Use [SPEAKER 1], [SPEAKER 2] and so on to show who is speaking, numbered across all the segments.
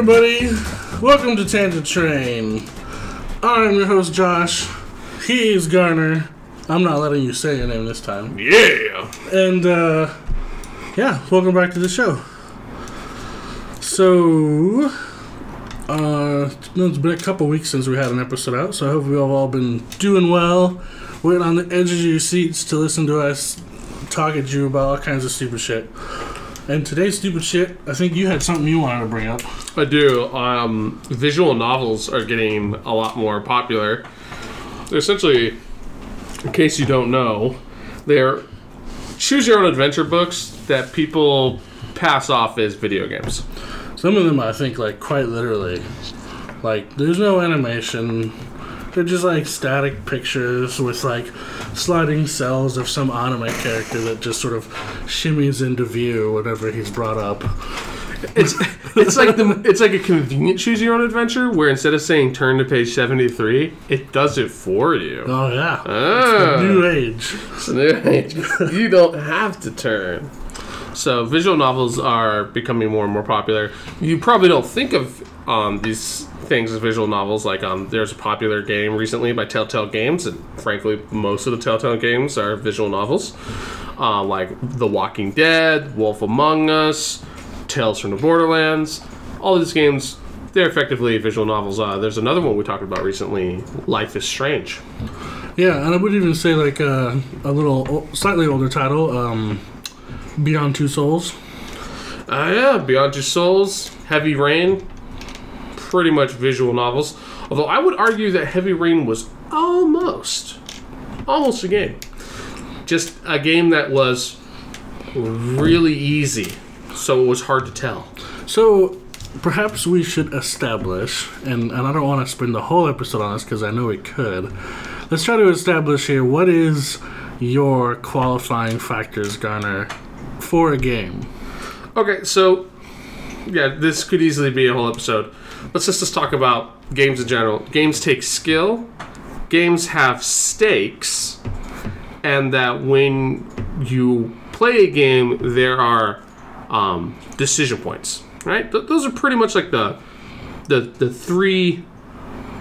[SPEAKER 1] Everybody, welcome to Tangent Train. I'm your host Josh. He's Garner. I'm not letting you say your name this time.
[SPEAKER 2] Yeah.
[SPEAKER 1] And uh yeah, welcome back to the show. So uh it's been a couple weeks since we had an episode out, so I hope we've all been doing well. Waiting on the edge of your seats to listen to us talk at you about all kinds of stupid shit. And today's stupid shit, I think you had something you wanted to bring up.
[SPEAKER 2] I do. Um, visual novels are getting a lot more popular. They're essentially, in case you don't know, they're choose your own adventure books that people pass off as video games.
[SPEAKER 1] Some of them I think like quite literally. Like there's no animation. They're just like static pictures with like sliding cells of some anime character that just sort of shimmies into view whenever he's brought up.
[SPEAKER 2] It's it's like the it's like a convenient choose your own adventure where instead of saying turn to page seventy three, it does it for you.
[SPEAKER 1] Oh yeah.
[SPEAKER 2] Ah.
[SPEAKER 1] New age.
[SPEAKER 2] So there- you don't have to turn. So visual novels are becoming more and more popular. You probably don't think of um, these things as visual novels. Like um, there's a popular game recently by Telltale Games, and frankly, most of the Telltale games are visual novels. Uh, like The Walking Dead, Wolf Among Us, Tales from the Borderlands. All these games, they're effectively visual novels. Uh, there's another one we talked about recently, Life is Strange.
[SPEAKER 1] Yeah, and I would even say like uh, a little slightly older title, um, Beyond Two Souls.
[SPEAKER 2] Uh, yeah, Beyond Two Souls, Heavy Rain, pretty much visual novels. Although I would argue that Heavy Rain was almost, almost a game. Just a game that was really easy, so it was hard to tell.
[SPEAKER 1] So perhaps we should establish, and, and I don't want to spend the whole episode on this because I know we could. Let's try to establish here what is your qualifying factors, Garner, for a game.
[SPEAKER 2] Okay, so yeah, this could easily be a whole episode. Let's just, just talk about games in general. Games take skill, games have stakes, and that when you play a game, there are um, decision points. Right? Th- those are pretty much like the the the three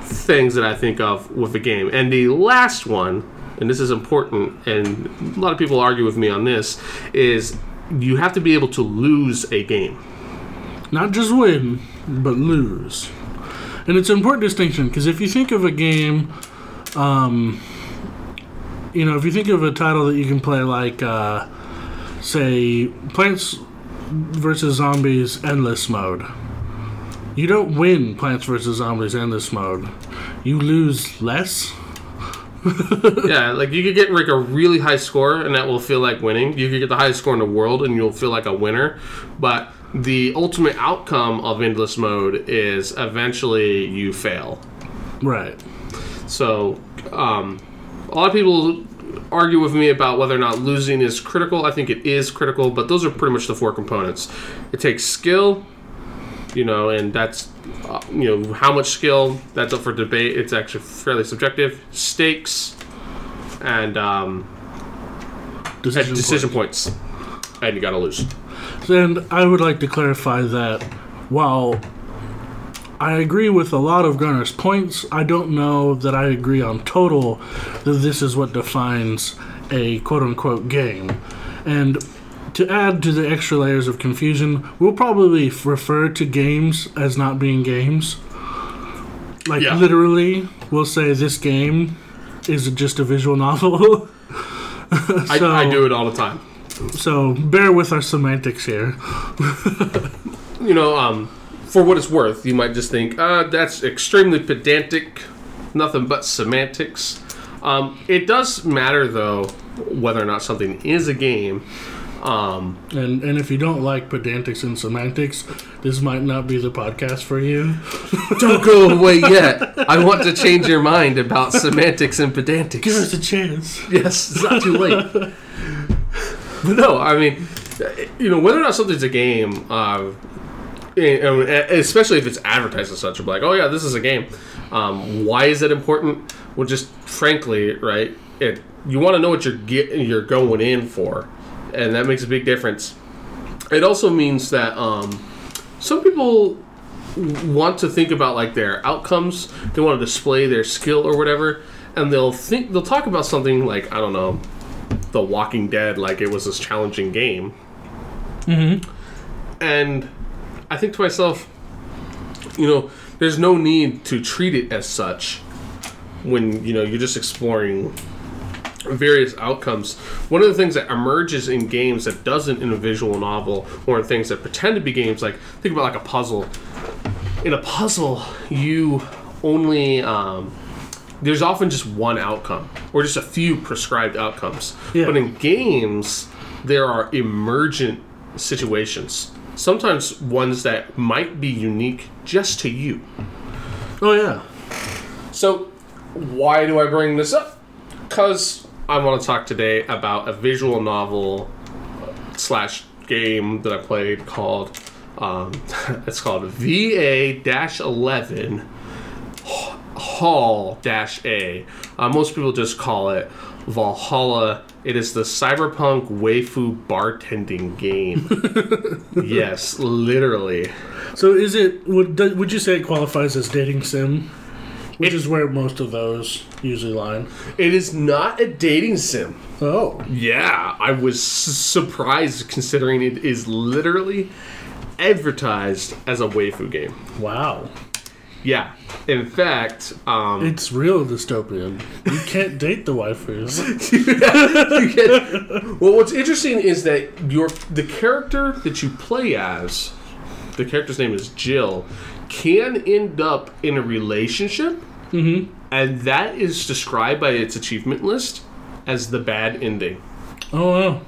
[SPEAKER 2] things that I think of with a game. And the last one, and this is important, and a lot of people argue with me on this, is you have to be able to lose a game.
[SPEAKER 1] Not just win, but lose. And it's an important distinction because if you think of a game, um, you know, if you think of a title that you can play like, uh, say, Plants vs. Zombies Endless Mode, you don't win Plants vs. Zombies Endless Mode. You lose less.
[SPEAKER 2] yeah, like you could get like a really high score, and that will feel like winning. You could get the highest score in the world, and you'll feel like a winner. But the ultimate outcome of endless mode is eventually you fail.
[SPEAKER 1] Right.
[SPEAKER 2] So, um, a lot of people argue with me about whether or not losing is critical. I think it is critical, but those are pretty much the four components. It takes skill, you know, and that's uh, you know how much skill that's up for debate. It's actually fairly subjective. Stakes and um,
[SPEAKER 1] Decision,
[SPEAKER 2] and decision
[SPEAKER 1] point.
[SPEAKER 2] points, and you got to lose.
[SPEAKER 1] And I would like to clarify that while I agree with a lot of Gunner's points, I don't know that I agree on total that this is what defines a quote unquote game. And to add to the extra layers of confusion, we'll probably refer to games as not being games. Like
[SPEAKER 2] Yeah.
[SPEAKER 1] literally, we'll say this game is just a visual novel.
[SPEAKER 2] I, I do it all the time.
[SPEAKER 1] so bear with our semantics here.
[SPEAKER 2] you know, um, for what it's worth, you might just think, uh, that's extremely pedantic, nothing but semantics. Um, it does matter, though, whether or not something is a game. Um,
[SPEAKER 1] And and if you don't like pedantics and semantics, this might not be the podcast for you.
[SPEAKER 2] don't go away yet. I want to change your mind about semantics and pedantics.
[SPEAKER 1] Give us a chance.
[SPEAKER 2] Yes, it's not too late. but no, I mean, you know, whether or not something's a game, uh, and- and especially if it's advertised as such, I'm like, oh yeah, this is a game. Um, why is it important? Well, just frankly, right? It you want to know what you're get, you're going in for, and that makes a big difference. It also means that um, some people want to think about like their outcomes. They want to display their skill or whatever, and they'll think they'll talk about something like I don't know, The Walking Dead, like it was this challenging game. Mm-hmm. And I think to myself, you know, there's no need to treat it as such when you know you're just exploring various outcomes. One of the things that emerges in games that doesn't in a visual novel, or in things that pretend to be games, like think about like a puzzle. In a puzzle, you only um, there's often just one outcome, or just a few prescribed outcomes.
[SPEAKER 1] Yeah.
[SPEAKER 2] But in games, there are emergent situations. Sometimes ones that might be unique just to you.
[SPEAKER 1] Oh yeah.
[SPEAKER 2] So, why do I bring this up? Because I want to talk today about a visual novel slash game that I played called. Um, it's called VA 11 Hall A. Uh, most people just call it Valhalla. It is the cyberpunk waifu bartending game. yes, literally.
[SPEAKER 1] So is it would would you say it qualifies as dating sim? Which is where most of those usually lie.
[SPEAKER 2] It is not a dating sim.
[SPEAKER 1] Oh.
[SPEAKER 2] Yeah, I was surprised considering it is literally advertised as a waifu game.
[SPEAKER 1] Wow.
[SPEAKER 2] Yeah, in fact, um,
[SPEAKER 1] It's real dystopian. You can't date the waifus.
[SPEAKER 2] get- well, what's interesting is that your the character that you play as, the character's name is Jill, can end up in a relationship, and that is described by its achievement list as the bad ending.
[SPEAKER 1] Oh wow.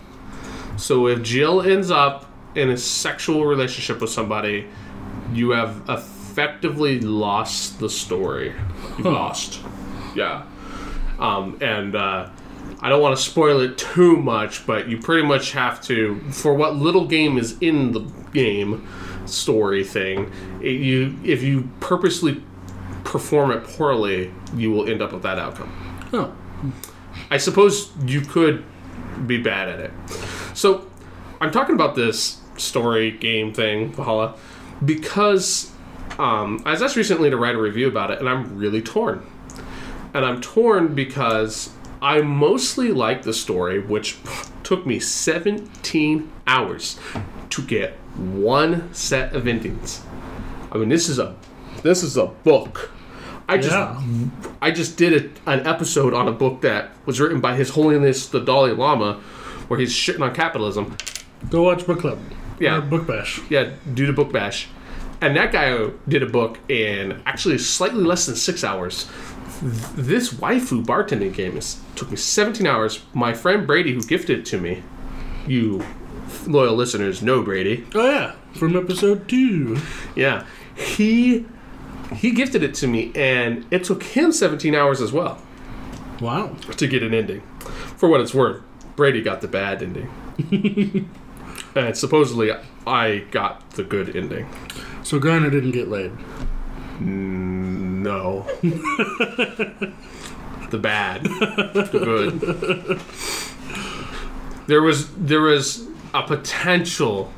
[SPEAKER 2] So if Jill ends up in a sexual relationship with somebody, you have effectively lost the story. You've lost. Yeah. Um, and uh, I don't want to spoil it too much, but you pretty much have to, for what little game is in the game story thing, it, you if you purposely perform it poorly, you will end up with that outcome.
[SPEAKER 1] Oh.
[SPEAKER 2] I suppose you could be bad at it. So, I'm talking about this story game thing, Valhalla, because um, I was asked recently to write a review about it, and I'm really torn. And I'm torn because I mostly like the story, which took me 17 hours to get one set of endings. I mean, this is a this is a book. I just
[SPEAKER 1] Yeah.
[SPEAKER 2] I just did a, an episode on a book that was written by His Holiness the Dalai Lama, where he's shitting on capitalism.
[SPEAKER 1] Go watch book club.
[SPEAKER 2] Yeah.
[SPEAKER 1] Or book bash.
[SPEAKER 2] Yeah, do the Book Bash, and that guy did a book in actually slightly less than six hours. This waifu bartending game is, took me 17 hours. My friend Brady, who gifted it to me, you loyal listeners know Brady.
[SPEAKER 1] Oh yeah. From episode two.
[SPEAKER 2] Yeah, he he gifted it to me, and it took him 17 hours as well.
[SPEAKER 1] Wow.
[SPEAKER 2] to get an ending. For what it's worth, Brady got the bad ending. and supposedly I got the good ending.
[SPEAKER 1] So Garner didn't get laid.
[SPEAKER 2] Mm, no. the bad. The good. There was there was a potential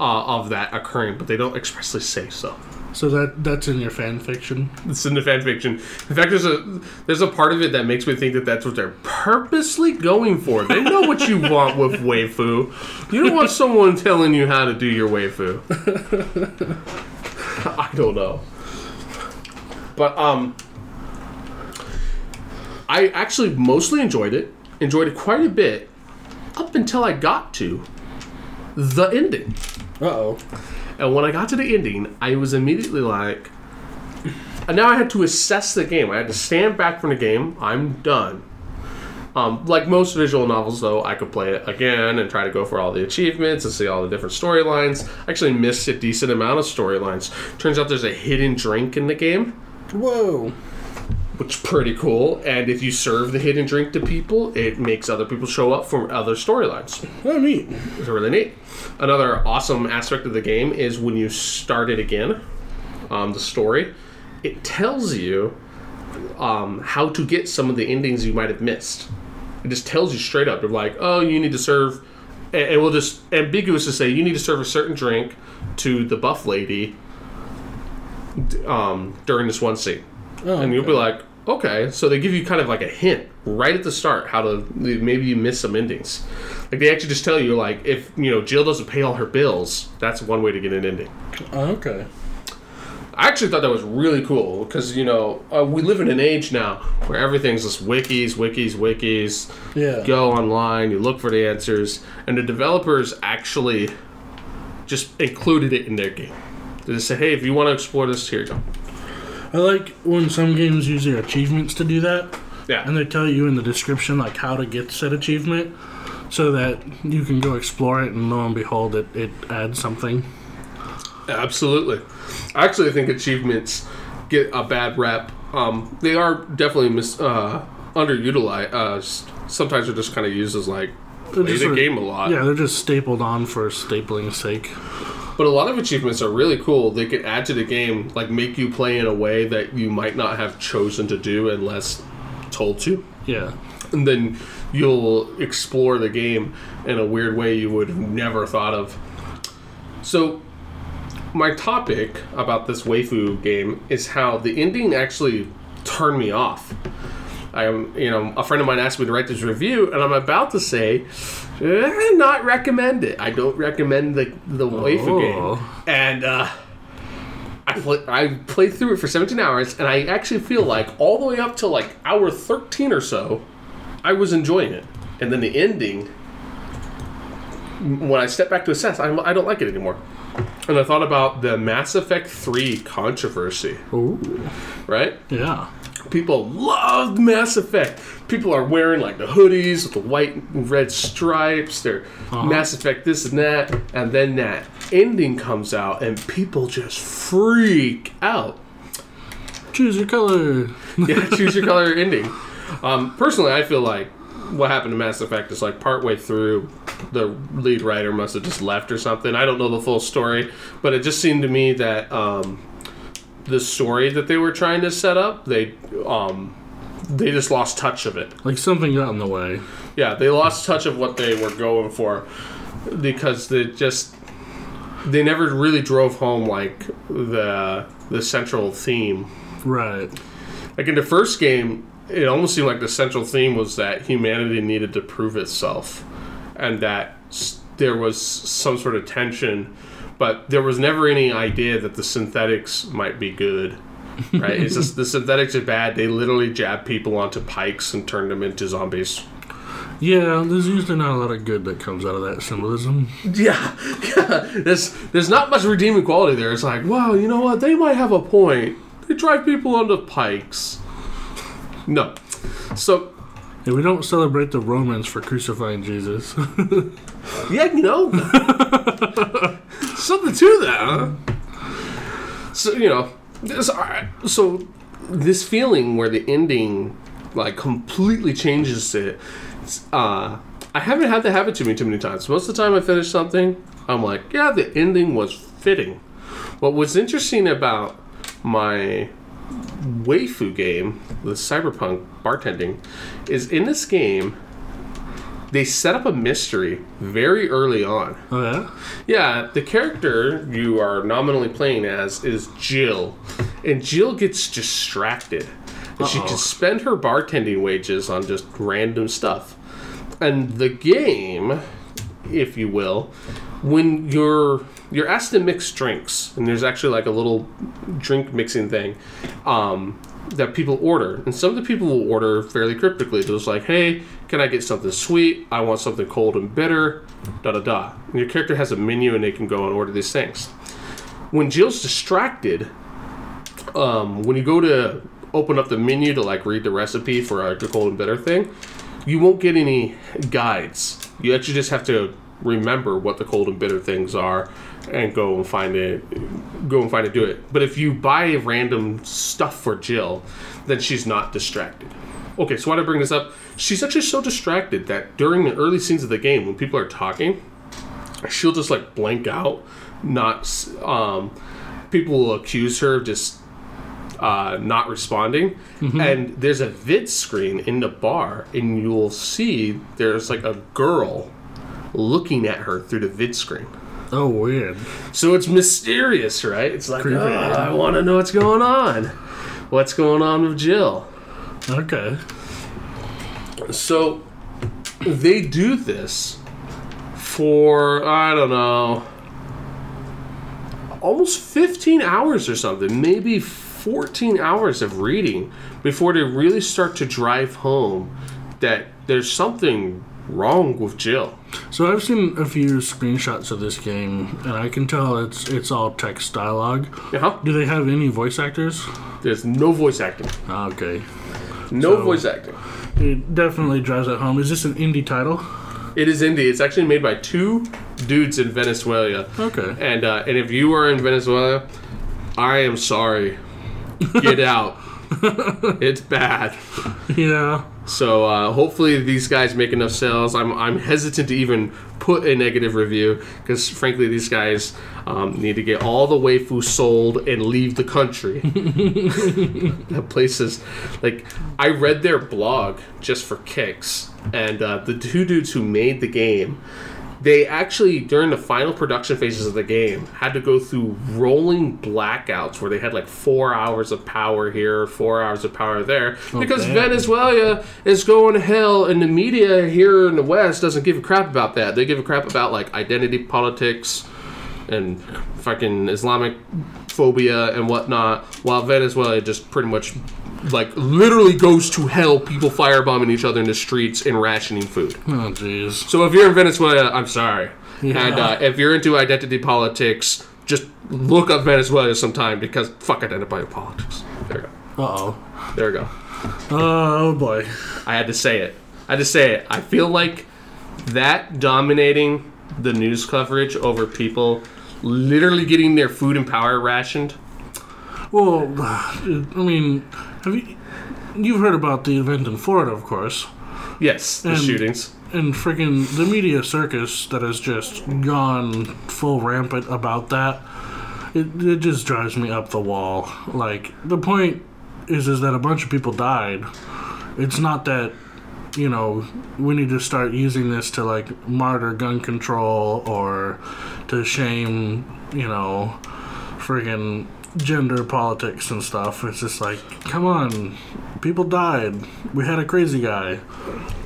[SPEAKER 2] uh, of that occurring, but they don't expressly say so.
[SPEAKER 1] So that that's in your fan fiction.
[SPEAKER 2] It's in the fan fiction. In fact, there's a there's a part of it that makes me think that that's what they're purposely going for. They know what you want with waifu. You don't want someone telling you how to do your waifu. I don't know, but um, I actually mostly enjoyed it. Enjoyed it quite a bit up until I got to the ending.
[SPEAKER 1] Uh oh.
[SPEAKER 2] And when I got to the ending, I was immediately like, and now I had to assess the game. I had to stand back from the game. I'm done. Um, like most visual novels, though, I could play it again and try to go for all the achievements and see all the different storylines. I actually missed a decent amount of storylines. Turns out there's a hidden drink in the game,
[SPEAKER 1] Whoa.
[SPEAKER 2] Which is pretty cool. And if you serve the hidden drink to people, it makes other people show up for other storylines.
[SPEAKER 1] Oh neat.
[SPEAKER 2] It's really neat. Another awesome aspect of the game is when you start it again, um, the story, it tells you um, how to get some of the endings you might have missed. It just tells you straight up. They're like, oh, you need to serve and it will just ambiguous to say you need to serve a certain drink to the buff lady um, during this one scene,
[SPEAKER 1] Oh,
[SPEAKER 2] and you'll be like, okay. So they give you kind of like a hint right at the start how to maybe you miss some endings. Like they actually just tell you like if you know Jill doesn't pay all her bills, that's one way to get an ending.
[SPEAKER 1] Oh, okay.
[SPEAKER 2] I actually thought that was really cool because you know uh, we live in an age now where everything's just wikis, wikis, wikis.
[SPEAKER 1] Yeah.
[SPEAKER 2] Go online, you look for the answers, and the developers actually just included it in their game. They just say, "Hey, if you want to explore this, here you go."
[SPEAKER 1] I like when some games use their achievements to do that,
[SPEAKER 2] Yeah,
[SPEAKER 1] and they tell you in the description like how to get said achievement, so that you can go explore it, and lo and behold, it, it adds something.
[SPEAKER 2] absolutely. I actually think achievements get a bad rep. Um, they are definitely mis- uh, underutilized. Uh, sometimes they're just kind of used as like play the
[SPEAKER 1] sort of-
[SPEAKER 2] game a lot.
[SPEAKER 1] Yeah, they're just stapled on for stapling's sake.
[SPEAKER 2] But a lot of achievements are really cool. They can add to the game, like make you play in a way that you might not have chosen to do unless told to.
[SPEAKER 1] Yeah.
[SPEAKER 2] And then you'll explore the game in a weird way you would have never thought of. So, my topic about this waifu game is how the ending actually turned me off. I am, you know, a friend of mine asked me to write this review, and I'm about to say, not recommend it. I don't recommend the the waifu
[SPEAKER 1] Oh.
[SPEAKER 2] game. And uh, I play, I played through it for 17 hours, and I actually feel like all the way up to like hour 13 or so, I was enjoying it. And then the ending, when I step back to assess, I, I don't like it anymore. And I thought about the Mass Effect 3 controversy,
[SPEAKER 1] Ooh.
[SPEAKER 2] right?
[SPEAKER 1] Yeah.
[SPEAKER 2] People loved Mass Effect. People are wearing like the hoodies with the white and red stripes. They're Mass Effect this and that. And then that ending comes out, and people just freak out.
[SPEAKER 1] Choose your color.
[SPEAKER 2] yeah, choose your color ending. Um, personally, I feel like what happened to Mass Effect is like partway through, the lead writer must have just left or something. I don't know the full story, but it just seemed to me that um, the story that they were trying to set up, they um, they just lost touch of it.
[SPEAKER 1] Like something got in the way.
[SPEAKER 2] Yeah, they lost touch of what they were going for because they just they never really drove home like the the central theme
[SPEAKER 1] Right.
[SPEAKER 2] like in the first game, it almost seemed like the central theme was that humanity needed to prove itself, and that there was some sort of tension, but there was never any idea that the synthetics might be good. Right? it's just the synthetics are bad. They literally jab people onto pikes and turn them into zombies.
[SPEAKER 1] Yeah, there's usually not a lot of good that comes out of that symbolism.
[SPEAKER 2] Yeah, yeah. There's there's not much redeeming quality there. It's like, wow, you know what? They might have a point. They drive people onto pikes. No. So
[SPEAKER 1] Yeah, we don't celebrate the Romans for crucifying Jesus.
[SPEAKER 2] Yeah, you know, something to that, huh? So you know, this, alright, so this feeling where the ending like completely changes it. Uh, I haven't had that happen to me too many times. Most of the time, I finish something, I'm like, yeah, the ending was fitting. What was interesting about my waifu game, the cyberpunk bartending, is in this game they set up a mystery very early on.
[SPEAKER 1] oh yeah.
[SPEAKER 2] Yeah, the character you are nominally playing as is Jill, and Jill gets distracted. And she can spend her bartending wages on just random stuff. And the game, if you will, when you're you're asked to mix drinks, and there's actually like a little drink mixing thing um, that people order, and some of the people will order fairly cryptically. They're just like, "Hey, can I get something sweet? I want something cold and bitter." Da da da. And your character has a menu, and they can go and order these things. When Jill's distracted, um, when you go to open up the menu to like read the recipe for like, the cold and bitter thing, you won't get any guides. You actually just have to remember what the cold and bitter things are and go and find it go and find it do it. But if you buy random stuff for Jill, then she's not distracted. Okay, so why do I bring this up? She's actually so distracted that during the early scenes of the game when people are talking, she'll just like blank out, not um people will accuse her of just uh, not responding. And there's a vid screen in the bar, and you'll see there's like a girl looking at her through the vid screen.
[SPEAKER 1] Oh, weird.
[SPEAKER 2] So it's mysterious, right? It's like,
[SPEAKER 1] Creepy.
[SPEAKER 2] "Oh, I want to know what's going on. What's going on with Jill?
[SPEAKER 1] Okay.
[SPEAKER 2] So they do this for I don't know, almost 15 hours or something, maybe 14 hours of reading before they really start to drive home that there's something wrong with Jill.
[SPEAKER 1] So I've seen a few screenshots of this game, and I can tell it's it's all text dialogue.
[SPEAKER 2] Uh-huh.
[SPEAKER 1] Do they have any voice actors?
[SPEAKER 2] There's no voice acting.
[SPEAKER 1] Ah, Okay.
[SPEAKER 2] No
[SPEAKER 1] So-
[SPEAKER 2] voice acting.
[SPEAKER 1] It definitely drives it home. Is this an indie title?
[SPEAKER 2] It is indie. It's actually made by two dudes in Venezuela.
[SPEAKER 1] Okay.
[SPEAKER 2] And uh, and if you are in Venezuela, I am sorry. Get out. it's bad.
[SPEAKER 1] Yeah.
[SPEAKER 2] So uh, hopefully these guys make enough sales. I'm I'm hesitant to even put a negative review because frankly these guys um, need to get all the waifu sold and leave the country. the places like I read their blog just for kicks, and uh, the two dudes who made the game. They actually, during the final production phases of the game, had to go through rolling blackouts where they had like four hours of power here, four hours of power there, oh, because
[SPEAKER 1] damn.
[SPEAKER 2] Venezuela is going to hell, and the media here in the West doesn't give a crap about that. They give a crap about like identity politics and fucking Islamic phobia and whatnot, while Venezuela just pretty much like literally goes to hell, people firebombing each other in the streets and rationing food.
[SPEAKER 1] Oh, jeez.
[SPEAKER 2] So if you're in Venezuela, I'm sorry.
[SPEAKER 1] Yeah.
[SPEAKER 2] And uh, if you're into identity politics, just look up Venezuela sometime because fuck identity politics. There we go.
[SPEAKER 1] Uh oh.
[SPEAKER 2] There we go.
[SPEAKER 1] Oh boy.
[SPEAKER 2] I had to say it. I had to say it. I feel like that dominating the news coverage over people literally getting their food and power rationed.
[SPEAKER 1] Well, I mean, have you? You've heard about the event in Florida, of course,
[SPEAKER 2] Yes, the
[SPEAKER 1] And-
[SPEAKER 2] shootings.
[SPEAKER 1] and freaking the media circus that has just gone full rampant about that. It, it just drives me up the wall. Like the point is, is that a bunch of people died. It's not that you know we need to start using this to like martyr gun control or to shame you know friggin' gender politics and stuff. It's just like, come on, people died. We had a crazy guy.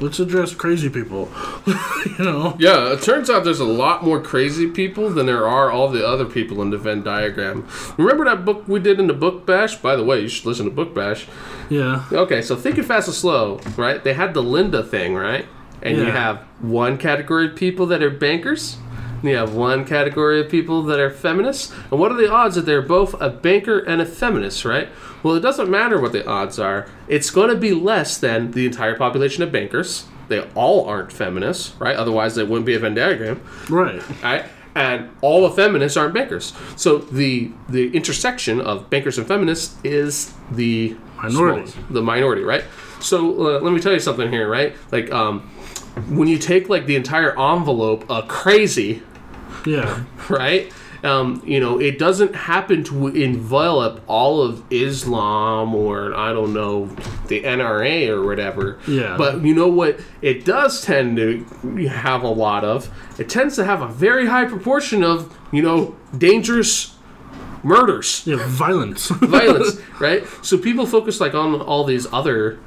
[SPEAKER 1] Let's address crazy people. you know?
[SPEAKER 2] Yeah, it turns out there's a lot more crazy people than there are all the other people in the Venn diagram. Remember that book we did in the book bash? By the way, you should listen to book bash.
[SPEAKER 1] Yeah.
[SPEAKER 2] Okay, so thinking fast and slow, right? They had the Linda thing, right? And you have one category of people that are bankers, you have one category of people that are feminists. And what are the odds that they're both a banker and a feminist, right? Well, it doesn't matter what the odds are. It's going to be less than the entire population of bankers. They all aren't feminists, right? Otherwise, they wouldn't be a Venn diagram
[SPEAKER 1] Right.
[SPEAKER 2] right? And all the feminists aren't bankers. So the the intersection of bankers and feminists is the
[SPEAKER 1] Minority.
[SPEAKER 2] smallest- the minority, right? So uh, let me tell you something here, right? Like um, when you take like the entire envelope of crazy,
[SPEAKER 1] Yeah.
[SPEAKER 2] right? Um, you know, it doesn't happen to envelop all of Islam or I don't know the NRA or whatever.
[SPEAKER 1] Yeah.
[SPEAKER 2] But you know what? It does tend to have a lot of. It tends to have a very high proportion of you know dangerous murders,
[SPEAKER 1] Yeah, violence.
[SPEAKER 2] violence, right? So people focus like on all these other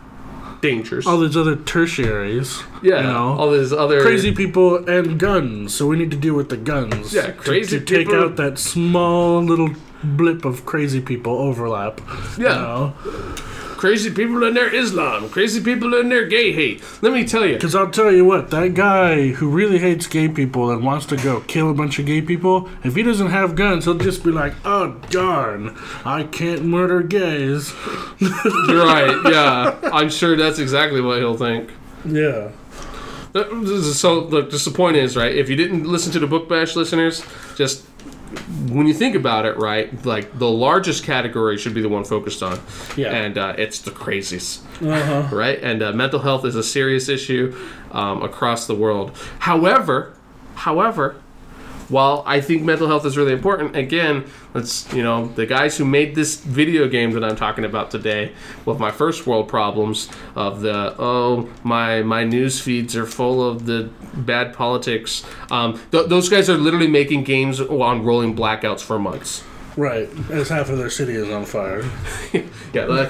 [SPEAKER 2] dangers.
[SPEAKER 1] all these other tertiaries.
[SPEAKER 2] yeah,
[SPEAKER 1] You know?
[SPEAKER 2] all these other
[SPEAKER 1] crazy people and guns. So we need to deal with the guns.
[SPEAKER 2] Yeah,
[SPEAKER 1] to-
[SPEAKER 2] crazy
[SPEAKER 1] to, take
[SPEAKER 2] people-
[SPEAKER 1] out that small little blip of crazy people overlap.
[SPEAKER 2] Yeah.
[SPEAKER 1] You know?
[SPEAKER 2] crazy people in their Islam, crazy people in their gay hate. Let me tell you,
[SPEAKER 1] Because I'll tell you what, that guy who really hates gay people and wants to go kill a bunch of gay people, if he doesn't have guns, he'll just be like, oh, darn, I can't murder gays.
[SPEAKER 2] You're right. Yeah, I'm sure that's exactly what he'll think.
[SPEAKER 1] Yeah.
[SPEAKER 2] Uh, So, look, just the point is, right? If you didn't listen to the book bash, listeners, just when you think about it, right? Like the largest category should be the one focused on,
[SPEAKER 1] Yeah.
[SPEAKER 2] and uh, it's the craziest.
[SPEAKER 1] Uh-huh.
[SPEAKER 2] right? And uh, mental health is a serious issue um, across the world. However, however, while I think mental health is really important, again, let's you know the guys who made this video game that I'm talking about today with my first world problems of the oh my my news feeds are full of the bad politics. Um, th- those guys are literally making games on rolling blackouts for months.
[SPEAKER 1] Right, as half of their city is on fire.
[SPEAKER 2] Yeah, like,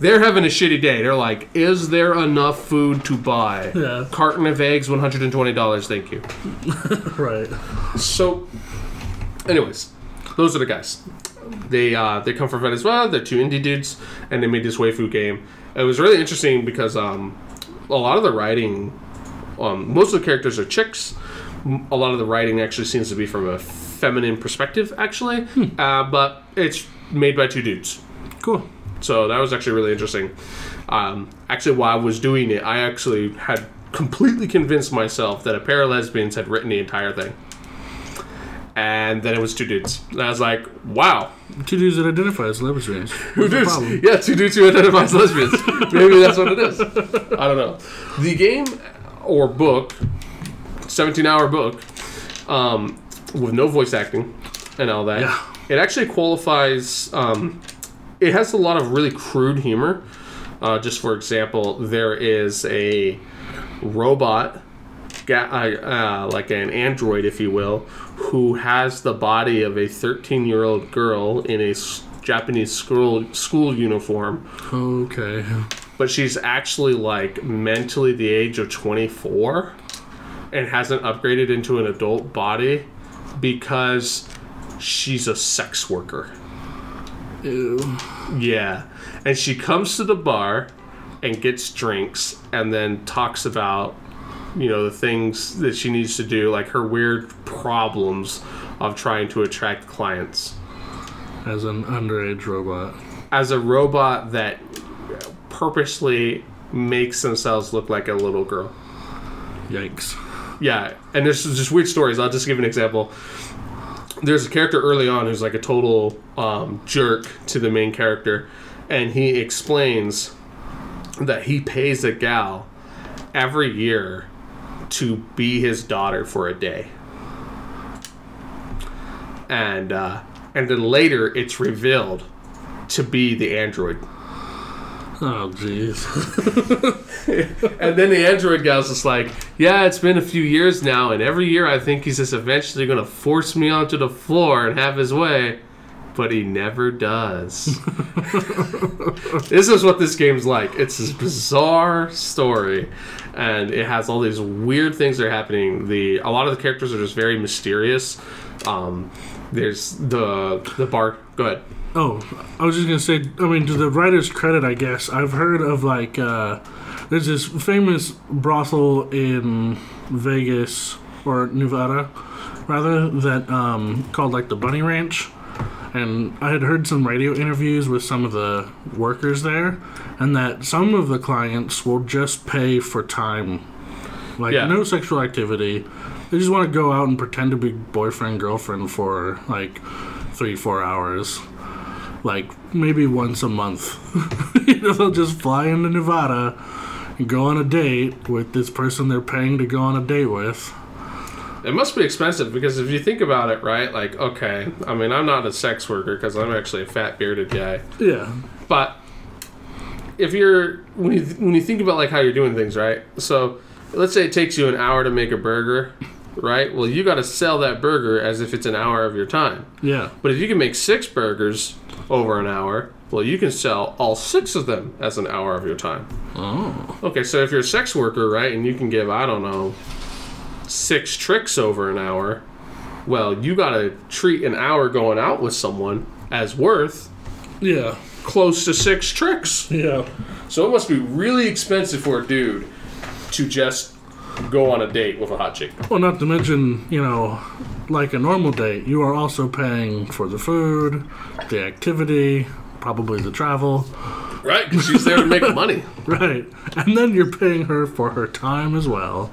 [SPEAKER 2] they're having a shitty day. They're like, is there enough food to buy?
[SPEAKER 1] Yeah.
[SPEAKER 2] Carton of eggs, one hundred and twenty dollars. Thank you.
[SPEAKER 1] Right.
[SPEAKER 2] So, anyways, those are the guys. They uh, they come from Venezuela. They're two indie dudes, and they made this waifu game. It was really interesting because um, a lot of the writing, um, most of the characters are chicks. A lot of the writing actually seems to be from a feminine perspective, actually, uh, but it's made by two dudes.
[SPEAKER 1] Cool.
[SPEAKER 2] So that was actually really interesting. Um, actually, while I was doing it, I actually had completely convinced myself that a pair of lesbians had written the entire thing. And then it was two dudes. And I was like, wow.
[SPEAKER 1] Two dudes that identify as lesbians. The
[SPEAKER 2] dudes. Yeah, two dudes who identify as lesbians. Maybe that's what it is. I don't know. The game or book, 17 hour book, um, with no voice acting and all that,
[SPEAKER 1] Yeah.
[SPEAKER 2] it actually qualifies. Um, it has a lot of really crude humor. Uh, just for example, there is a robot, uh, uh, like an android, if you will, who has the body of a 13 year old girl in a Japanese school school uniform,
[SPEAKER 1] Okay.
[SPEAKER 2] but she's actually like mentally the age of 24 and hasn't upgraded into an adult body because she's a sex worker.
[SPEAKER 1] Ew.
[SPEAKER 2] Yeah. And she comes to the bar and gets drinks and then talks about, you know, the things that she needs to do, like her weird problems of trying to attract clients.
[SPEAKER 1] As an underage robot.
[SPEAKER 2] As a robot that purposely makes themselves look like a little girl.
[SPEAKER 1] Yikes.
[SPEAKER 2] Yeah, and there's just weird stories. I'll just give an example. There's a character early on who's like a total um, jerk to the main character, and he explains that he pays a gal every year to be his daughter for a day. And uh, and then later it's revealed to be the android.
[SPEAKER 1] Oh, jeez.
[SPEAKER 2] And then the android gal's just like, yeah, it's been a few years now, and every year I think he's just eventually gonna force me onto the floor and have his way. But he never does. this is what this game's like. It's this bizarre story, and it has all these weird things that are happening. The a lot of the characters are just very mysterious. Um, there's the the bar. Go ahead.
[SPEAKER 1] Oh, I was just gonna say. I mean, to the writer's credit, I guess I've heard of like uh, there's this famous brothel in Vegas or Nevada, rather that um, called like the Bunny Ranch, and I had heard some radio interviews with some of the workers there, and that some of the clients will just pay for time, like
[SPEAKER 2] Yeah.
[SPEAKER 1] no sexual activity. They just want to go out and pretend to be boyfriend girlfriend for like three four hours like maybe once a month. you know, they'll just fly into Nevada and go on a date with this person they're paying to go on a date with.
[SPEAKER 2] It must be expensive because if you think about it, right? Like, okay, I mean, I'm not a sex worker because I'm actually a fat bearded guy.
[SPEAKER 1] Yeah.
[SPEAKER 2] But if you're when you when you think about like how you're doing things, right? So let's say it takes you an hour to make a burger, right? Well, you got to sell that burger as if it's an hour of your time.
[SPEAKER 1] Yeah.
[SPEAKER 2] But if you can make six burgers over an hour, well, you can sell all six of them as an hour of your time.
[SPEAKER 1] Oh.
[SPEAKER 2] Okay, so if you're a sex worker, right, and you can give, I don't know, six tricks over an hour, well, you gotta treat an hour going out with someone as worth
[SPEAKER 1] Yeah.
[SPEAKER 2] close to six tricks.
[SPEAKER 1] Yeah.
[SPEAKER 2] So it must be really expensive for a dude to just go on a date with a hot chick.
[SPEAKER 1] Well, not to mention, you know, like a normal date, you are also paying for the food, the activity, probably the travel.
[SPEAKER 2] Right, because she's there to make money.
[SPEAKER 1] Right. And then you're paying her for her time as well.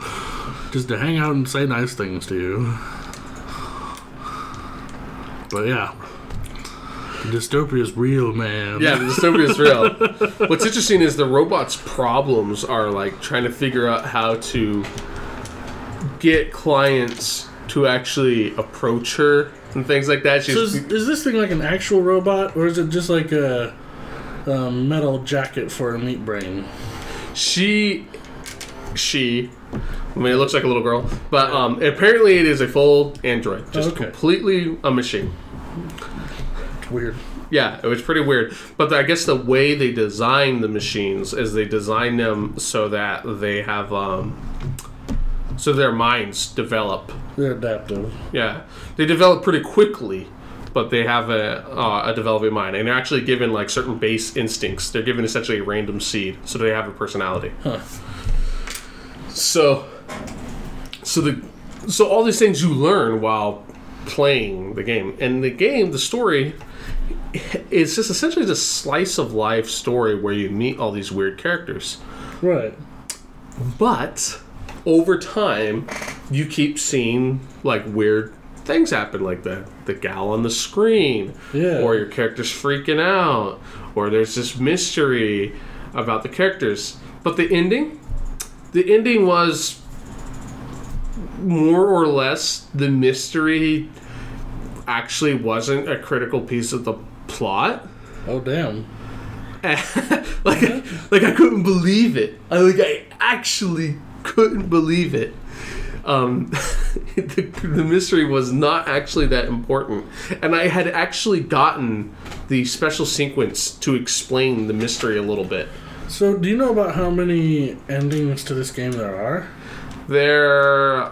[SPEAKER 1] Just to hang out and say nice things to you. But yeah. Dystopia is real, man.
[SPEAKER 2] Yeah, the dystopia is real. What's interesting is the robot's problems are like trying to figure out how to get clients to actually approach her and things like that. She's
[SPEAKER 1] So is, is this thing like an actual robot, or is it just like a, a metal jacket for a meat brain?
[SPEAKER 2] she she I mean it looks like a little girl, but um apparently it is a full android, just
[SPEAKER 1] Okay.
[SPEAKER 2] completely a machine.
[SPEAKER 1] Weird.
[SPEAKER 2] Yeah, it was pretty weird. But I guess the way they design the machines is they design them so that they have um so their minds develop.
[SPEAKER 1] They're adaptive.
[SPEAKER 2] Yeah, they develop pretty quickly, but they have a uh, a developing mind, and they're actually given like certain base instincts. They're given essentially a random seed, so they have a personality.
[SPEAKER 1] Huh.
[SPEAKER 2] So, so the so all these things you learn while playing the game, and the game, the story, is just essentially this slice of life story where you meet all these weird characters.
[SPEAKER 1] Right.
[SPEAKER 2] But over time, you keep seeing like weird things happen, like the the gal on the screen,
[SPEAKER 1] Yeah.
[SPEAKER 2] or your character's freaking out, or there's this mystery about the characters. But the ending, the ending was more or less the mystery actually wasn't a critical piece of the plot
[SPEAKER 1] Oh damn.
[SPEAKER 2] like, like I couldn't believe it. I like I actually couldn't believe it. Um, the, the mystery was not actually that important, and I had actually gotten the special sequence to explain the mystery a little bit.
[SPEAKER 1] So do you know about how many endings to this game there are?
[SPEAKER 2] There,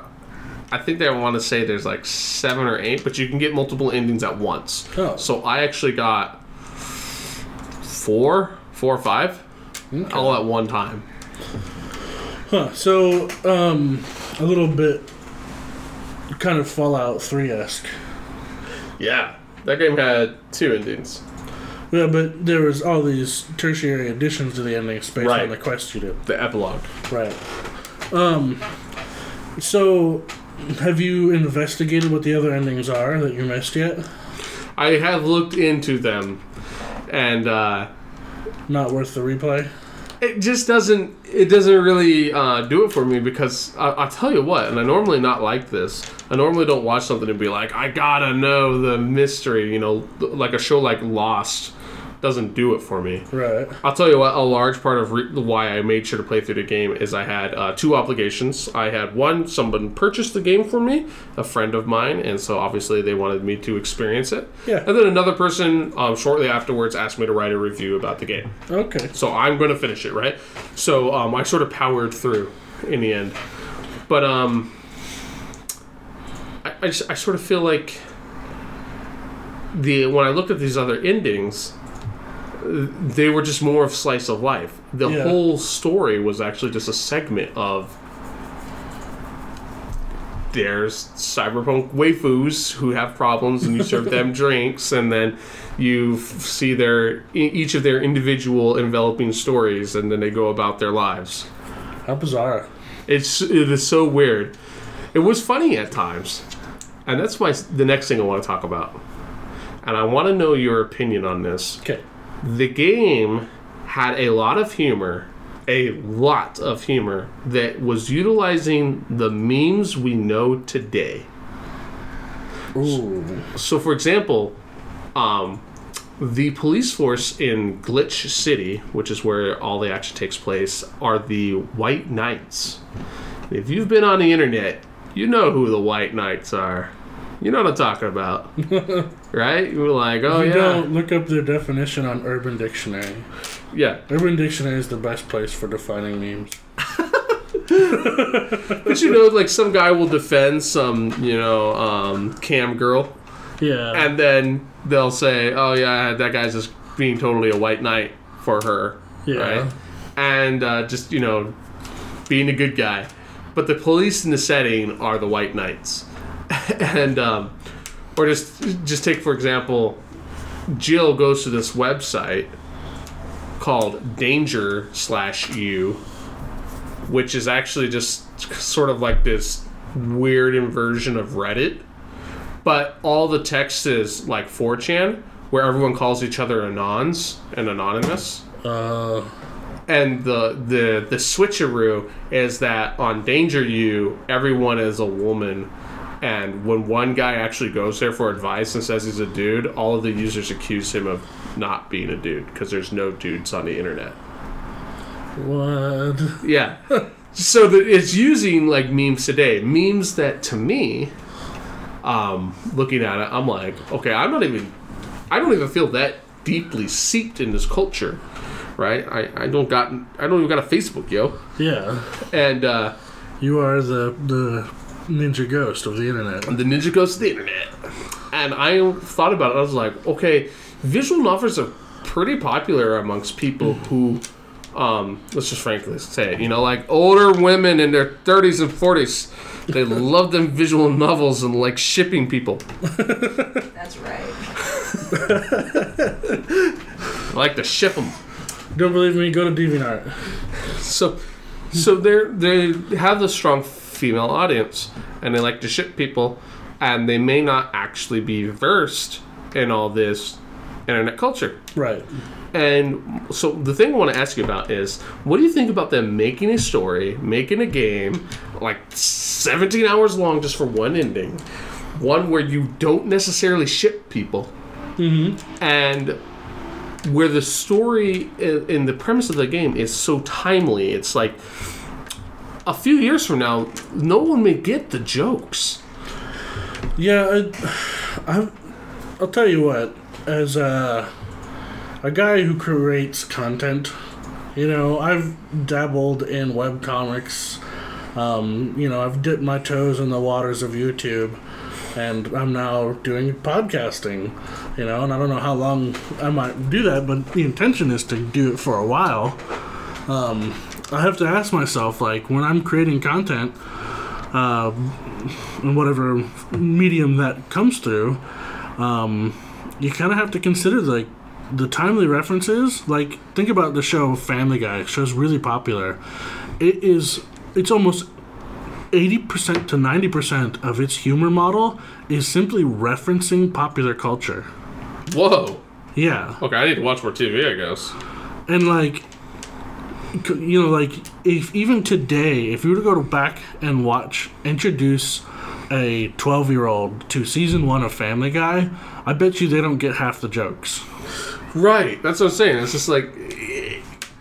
[SPEAKER 2] I think they want to say there's like seven or eight, but you can get multiple endings at once.
[SPEAKER 1] Oh.
[SPEAKER 2] So I actually got four, four or five,
[SPEAKER 1] Okay.
[SPEAKER 2] all at one time.
[SPEAKER 1] Huh. So um, a little bit kind of Fallout Three esque.
[SPEAKER 2] Yeah, that game had two endings.
[SPEAKER 1] Yeah, but there was all these tertiary additions to the endings based
[SPEAKER 2] Right.
[SPEAKER 1] on the quest you did.
[SPEAKER 2] The epilogue.
[SPEAKER 1] Right. Um. So, have you investigated what the other endings are that you missed yet?
[SPEAKER 2] I have looked into them, and uh,
[SPEAKER 1] Not worth the replay.
[SPEAKER 2] it just doesn't. It doesn't really uh, do it for me because I, I'll tell you what. And I normally not like this. I normally don't watch something and be like, I gotta know the mystery. You know, like a show like Lost doesn't do it for me.
[SPEAKER 1] Right.
[SPEAKER 2] I'll tell you what, a large part of re- why I made sure to play through the game is I had uh, two obligations. I had one, someone purchased the game for me, a friend of mine, and so obviously they wanted me to experience it.
[SPEAKER 1] Yeah.
[SPEAKER 2] And then another person um, shortly afterwards asked me to write a review about the game.
[SPEAKER 1] Okay.
[SPEAKER 2] So I'm going to finish it, right? So um, I sort of powered through in the end. But um, I, I, just, I sort of feel like the when I looked at these other endings, they were just more of slice of life. The
[SPEAKER 1] Yeah.
[SPEAKER 2] whole story was actually just a segment of there's cyberpunk waifus who have problems and you serve them drinks and then you see their each of their individual enveloping stories and then they go about their lives
[SPEAKER 1] How bizarre.
[SPEAKER 2] it's it is so weird it was funny at times and that's my the next thing i want to talk about and i want to know your opinion on this
[SPEAKER 1] Okay.
[SPEAKER 2] The game had a lot of humor a lot of humor that was utilizing the memes we know today.
[SPEAKER 1] Ooh.
[SPEAKER 2] so for example um, the police force in glitch city which is where all the action takes place are the white knights. If you've been on the internet you know who the white knights are you know what i'm talking about right you're like oh
[SPEAKER 1] you
[SPEAKER 2] yeah
[SPEAKER 1] don't look up their definition on Urban Dictionary.
[SPEAKER 2] yeah
[SPEAKER 1] Urban Dictionary is the best place for defining memes.
[SPEAKER 2] but you know like some guy will defend some you know um, cam girl
[SPEAKER 1] Yeah.
[SPEAKER 2] and then they'll say, "Oh yeah, that guy's just being totally a white knight for her,
[SPEAKER 1] Yeah.
[SPEAKER 2] right?" And uh, just you know, being a good guy. But the police in the setting are the white knights, and um, or just just take for example, Jill goes to this website called Danger slash You, which is actually just sort of like this weird inversion of Reddit but all the text is like 4chan, where everyone calls each other anons and anonymous.
[SPEAKER 1] uh,
[SPEAKER 2] And the the the switcheroo is that on Danger You, everyone is a woman, And when one guy actually goes there for advice and says he's a dude, all of the users accuse him of not being a dude because there's no dudes on the internet.
[SPEAKER 1] What?
[SPEAKER 2] Yeah. so that it's using like memes today. Memes that to me, um, looking at it, I'm like, okay, I'm not even, I don't even feel that deeply seeped in this culture, right? I, I don't got, I don't even got a Facebook, yo.
[SPEAKER 1] Yeah.
[SPEAKER 2] And uh,
[SPEAKER 1] You are the the ninja ghost of the internet.
[SPEAKER 2] the ninja Ghost of the internet. And I thought about it. I was like, okay, visual novels are pretty popular amongst people who, um, let's just frankly say it, you know, like older women in their 30s and 40s. They love them visual novels and like shipping people.
[SPEAKER 3] That's right.
[SPEAKER 2] I like to ship them.
[SPEAKER 1] Don't believe me? Go to DeviantArt.
[SPEAKER 2] So, so they they have this strong female audience, and they like to ship people, and they may not actually be versed in all this internet culture.
[SPEAKER 1] Right.
[SPEAKER 2] And so the thing I want to ask you about is, what do you think about them making a story, making a game, like 17 hours long just for one ending, one where you don't necessarily ship people, mm-hmm. and where the story in, in the premise of the game is so timely. It's like a few years from now, no one may get the jokes.
[SPEAKER 1] Yeah, I, I, I'll tell you what. As a a guy who creates content, you know, I've dabbled in web comics. Um, you know, I've dipped my toes in the waters of YouTube, and I'm now doing podcasting. You know, and I don't know how long I might do that, but the intention is to do it for a while. Um, I have to ask myself, like, when I'm creating content, uh, in whatever medium that comes through, um, you kind of have to consider like the timely references. Like think about the show Family Guy. The show's really popular. It is. It's almost. 80% to 90% of its humor model is simply referencing popular culture.
[SPEAKER 2] Whoa.
[SPEAKER 1] Yeah.
[SPEAKER 2] Okay, I need to watch more TV, I guess.
[SPEAKER 1] And like, you know, like if even today, if you were to go back and watch, introduce a twelve-year-old to season one of Family Guy, I bet you they don't get half the jokes.
[SPEAKER 2] Right. That's what I'm saying. It's just like,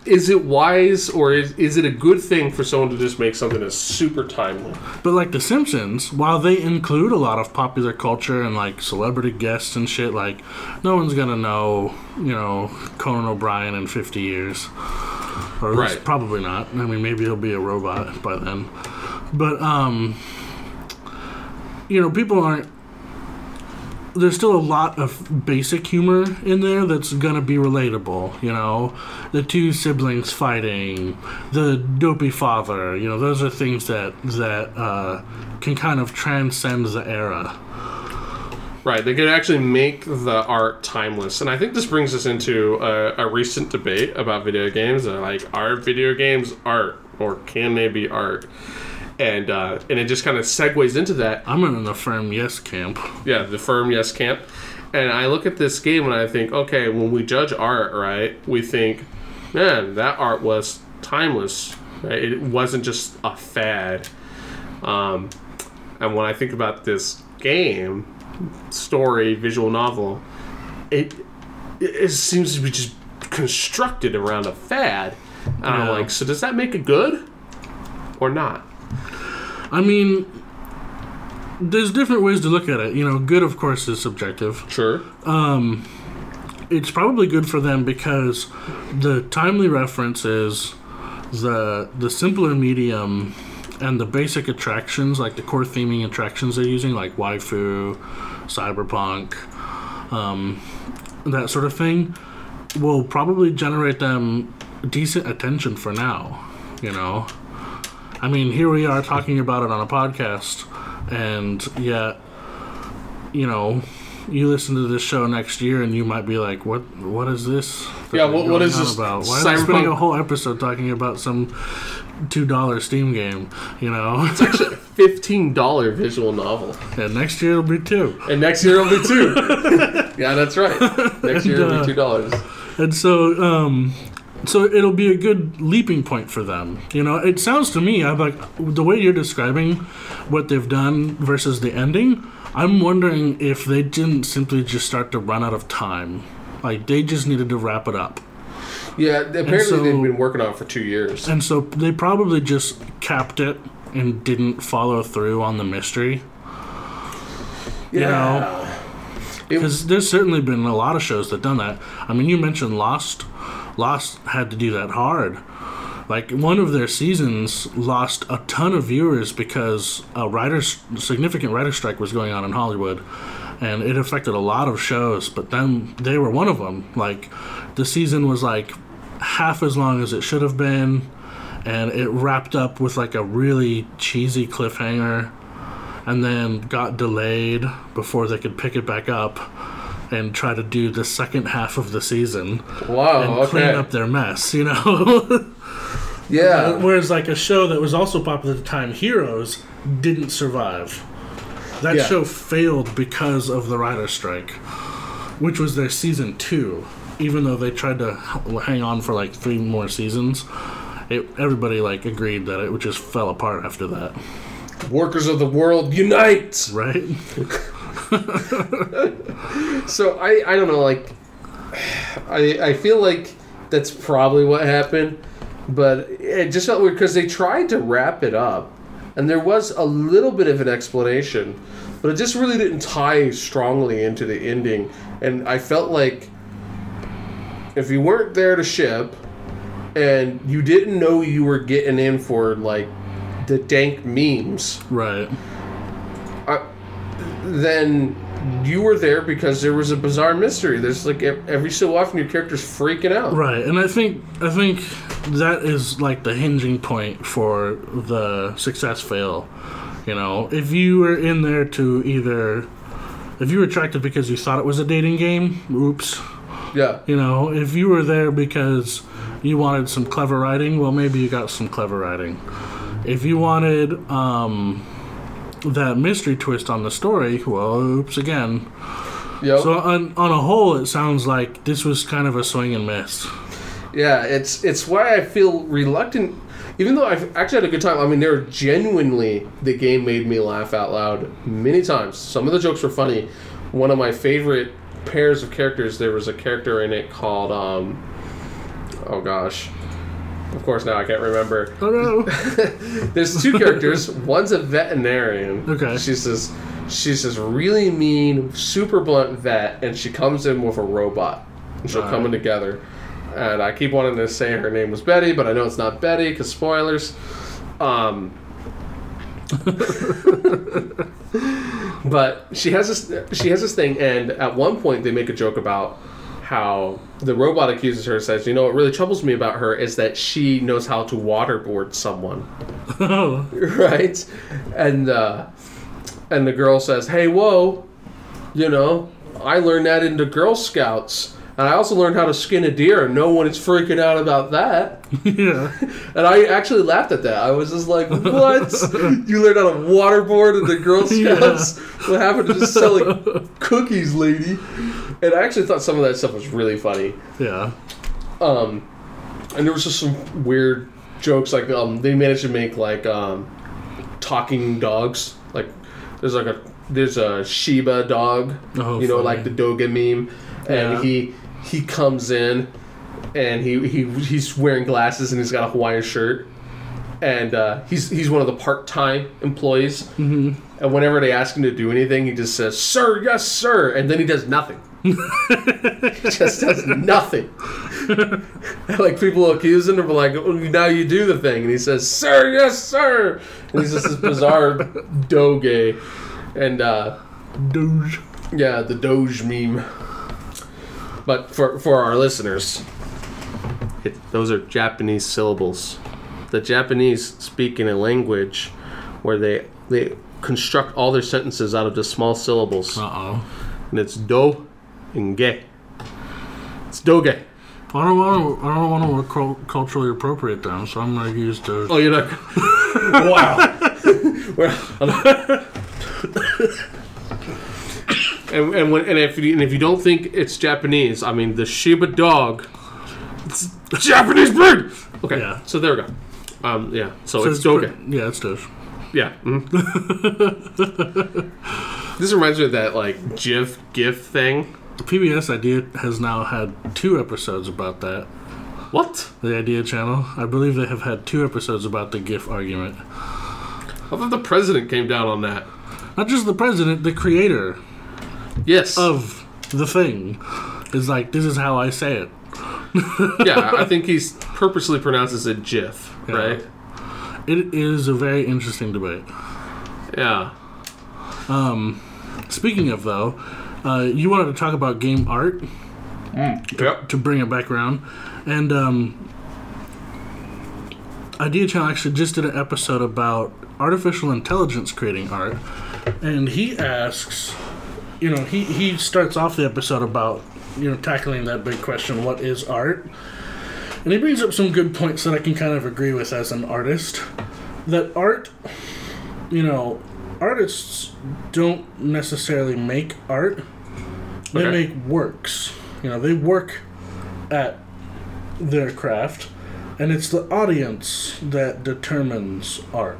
[SPEAKER 2] is it wise or is, is it a good thing for someone to just make something that's super timely?
[SPEAKER 1] But like The Simpsons, while they include a lot of popular culture and like celebrity guests and shit, like no one's gonna know, you know, Conan O'Brien in fifty years, or at least
[SPEAKER 2] Right.
[SPEAKER 1] probably not. I mean, maybe he'll be a robot by then. But um, you know, people aren't. There's still a lot of basic humor in there that's gonna be relatable. You know, the two siblings fighting, the dopey father. You know, those are things that that uh, can kind of transcend the era.
[SPEAKER 2] Right. They could actually make the art timeless. And I think this brings us into a, a recent debate about video games. And like, are video games art or can they be art? And uh, and it just kind of segues into that.
[SPEAKER 1] I'm in the firm yes camp.
[SPEAKER 2] Yeah, the firm yes camp. And I look at this game and I think, okay, when we judge art, right, we think, man, that art was timeless. Right? It wasn't just a fad. Um, and when I think about this game, story, visual novel, it it seems to be just constructed around a fad. And I'm like, so does that make it good or not?
[SPEAKER 1] I mean, there's different ways to look at it. You know, good, of course, is subjective.
[SPEAKER 2] Sure.
[SPEAKER 1] Um, It's probably good for them because the timely references, the the simpler medium, and the basic attractions, like the core theming attractions they're using, like waifu, cyberpunk, um, that sort of thing, will probably generate them decent attention for now. You know, I mean, here we are talking about it on a podcast, and yet, you know, you listen to this show next year, and you might be like, "What? What is this?
[SPEAKER 2] Yeah, what- what is this
[SPEAKER 1] about? Why are they spending a whole episode talking about some two dollar Steam game? You know, it's
[SPEAKER 2] Actually, a fifteen dollar visual novel.
[SPEAKER 1] and next year it'll be two.
[SPEAKER 2] And next year it'll be two. yeah, that's right. Next year it'll
[SPEAKER 1] uh,
[SPEAKER 2] be two dollars.
[SPEAKER 1] And so, um, so it'll be a good leaping point for them. You know, it sounds to me I'm like the way you're describing what they've done versus the ending. I'm wondering if they didn't simply just start to run out of time. Like they just needed to wrap it up.
[SPEAKER 2] Yeah, apparently
[SPEAKER 1] so-
[SPEAKER 2] they've been working on it for two years.
[SPEAKER 1] And so they probably just capped it and didn't follow through on the mystery. You know, because there's certainly been a lot of shows that done that. I mean, you mentioned Lost. Lost had to do that hard. Like one of their seasons lost a ton of viewers because a writers significant writer strike was going on in Hollywood, and it affected a lot of shows. But then they were one of them. Like the season was like half as long as it should have been, and it wrapped up with like a really cheesy cliffhanger and then got delayed before they could pick it back up and try to do the second half of the season
[SPEAKER 2] wow,
[SPEAKER 1] and clean up their mess, you know?
[SPEAKER 2] yeah.
[SPEAKER 1] Whereas, like, a show that was also popular at the time, Heroes, didn't survive. That
[SPEAKER 2] Yeah.
[SPEAKER 1] show failed because of the writer's strike, which was their season two. Even though they tried to hang on for like three more seasons, it, everybody like agreed that it just fell apart after that,
[SPEAKER 2] Workers of the world unite!
[SPEAKER 1] right?
[SPEAKER 2] So I, I don't know, like I I feel like that's probably what happened, but it just felt weird because they tried to wrap it up, and there was a little bit of an explanation, but it just really didn't tie strongly into the ending, and I felt like if you weren't there to ship, and you didn't know you were getting in for like the dank memes,
[SPEAKER 1] Right.
[SPEAKER 2] Then you were there because there was a bizarre mystery. There's like every so often your character's freaking out.
[SPEAKER 1] Right, and I think I think that is like the hinging point for the success fail. You know, if you were in there to either if you were attracted because you thought it was a dating game, oops.
[SPEAKER 2] Yeah,
[SPEAKER 1] You know, if you were there because you wanted some clever writing, well maybe you got some clever writing. If you wanted um that mystery twist on the story, well, oops again.
[SPEAKER 2] yep.
[SPEAKER 1] So on on a whole, it sounds like this was kind of a swing and miss.
[SPEAKER 2] yeah. It's it's why I feel reluctant. Even though I've actually had a good time. I mean, there genuinely the game made me laugh out loud many times. Some of the jokes were funny. One of my favorite pairs of characters. There was a character in it called um, oh gosh. Of course, now I can't remember.
[SPEAKER 1] Oh no.
[SPEAKER 2] There's two characters. One's a veterinarian.
[SPEAKER 1] Okay.
[SPEAKER 2] She's this she's this really mean, super blunt vet, and she comes in with a robot. And she'll come in together. And I keep wanting to say her name was Betty, but I know it's not Betty because spoilers. Um, but she has this she has this thing, and at one point they make a joke about how the robot accuses her says, you know, what really troubles me about her is that she knows how to waterboard someone
[SPEAKER 1] Oh,
[SPEAKER 2] right? And uh, and the girl says, "Hey, whoa, you know, I learned that into Girl Scouts, and I also learned how to skin a deer, and no one is freaking out about that."
[SPEAKER 1] yeah.
[SPEAKER 2] And I actually laughed at that. I was just like, "What? you learned how to waterboard in the Girl Scouts? What happened to just selling cookies, lady?" And I actually thought some of that stuff was really funny.
[SPEAKER 1] Yeah.
[SPEAKER 2] Um, and there was just some weird jokes like um, they managed to make like um, talking dogs. Like there's like a there's a Shiba dog,
[SPEAKER 1] Oh,
[SPEAKER 2] you know,
[SPEAKER 1] funny.
[SPEAKER 2] like the Doga meme, and
[SPEAKER 1] Yeah.
[SPEAKER 2] he he comes in and he, he he's wearing glasses and he's got a Hawaiian shirt. And uh, he's he's one of the part time employees. Mm-hmm. And whenever they ask him to do anything, he just says, "Sir, yes, sir," and then he does nothing. he just does nothing. like people accuse him of like, oh, now you do the thing, and he says, "Sir, yes, sir," and he's just this bizarre doge, and uh,
[SPEAKER 1] Doge.
[SPEAKER 2] yeah, the Doge meme. But for for our listeners, it, those are Japanese syllables. The Japanese speak in a language where they they construct all their sentences out of just small syllables,
[SPEAKER 1] Uh oh.
[SPEAKER 2] and it's do and ge. It's doge.
[SPEAKER 1] I don't want to. I don't want to work culturally appropriate then, so I'm gonna use Doge.
[SPEAKER 2] Oh, you're not. wow. Well, and and, when, and if you, and if you don't think it's Japanese, I mean the Shiba dog. It's Japanese breed. Okay,
[SPEAKER 1] Yeah.
[SPEAKER 2] so there we go. Um, yeah, so,
[SPEAKER 1] So
[SPEAKER 2] it's doge.
[SPEAKER 1] pre- yeah, it's Doge.
[SPEAKER 2] Yeah. mhm. this reminds me of that like GIF GIF thing.
[SPEAKER 1] PBS Idea has now had two episodes about that.
[SPEAKER 2] What?
[SPEAKER 1] The Idea channel. I believe they have had two episodes about the GIF argument.
[SPEAKER 2] I thought the president came down on that.
[SPEAKER 1] Not just the president, the creator
[SPEAKER 2] Yes.
[SPEAKER 1] of the thing is like, this is how I say it.
[SPEAKER 2] yeah, I think he's purposely pronounces it GIF,
[SPEAKER 1] Yeah.
[SPEAKER 2] right?
[SPEAKER 1] It is a very interesting debate.
[SPEAKER 2] Yeah.
[SPEAKER 1] Um, Speaking of though, uh, you wanted to talk about game art
[SPEAKER 2] Yep.
[SPEAKER 1] to bring it back around, and um, Idea Channel actually just did an episode about artificial intelligence creating art, and he asks, you know, he he starts off the episode about you know tackling that big question, what is art? And he brings up some good points that I can kind of agree with as an artist. That art, you know, artists don't necessarily make art; they
[SPEAKER 2] Okay.
[SPEAKER 1] make works. You know, they work at their craft, and it's the audience that determines art.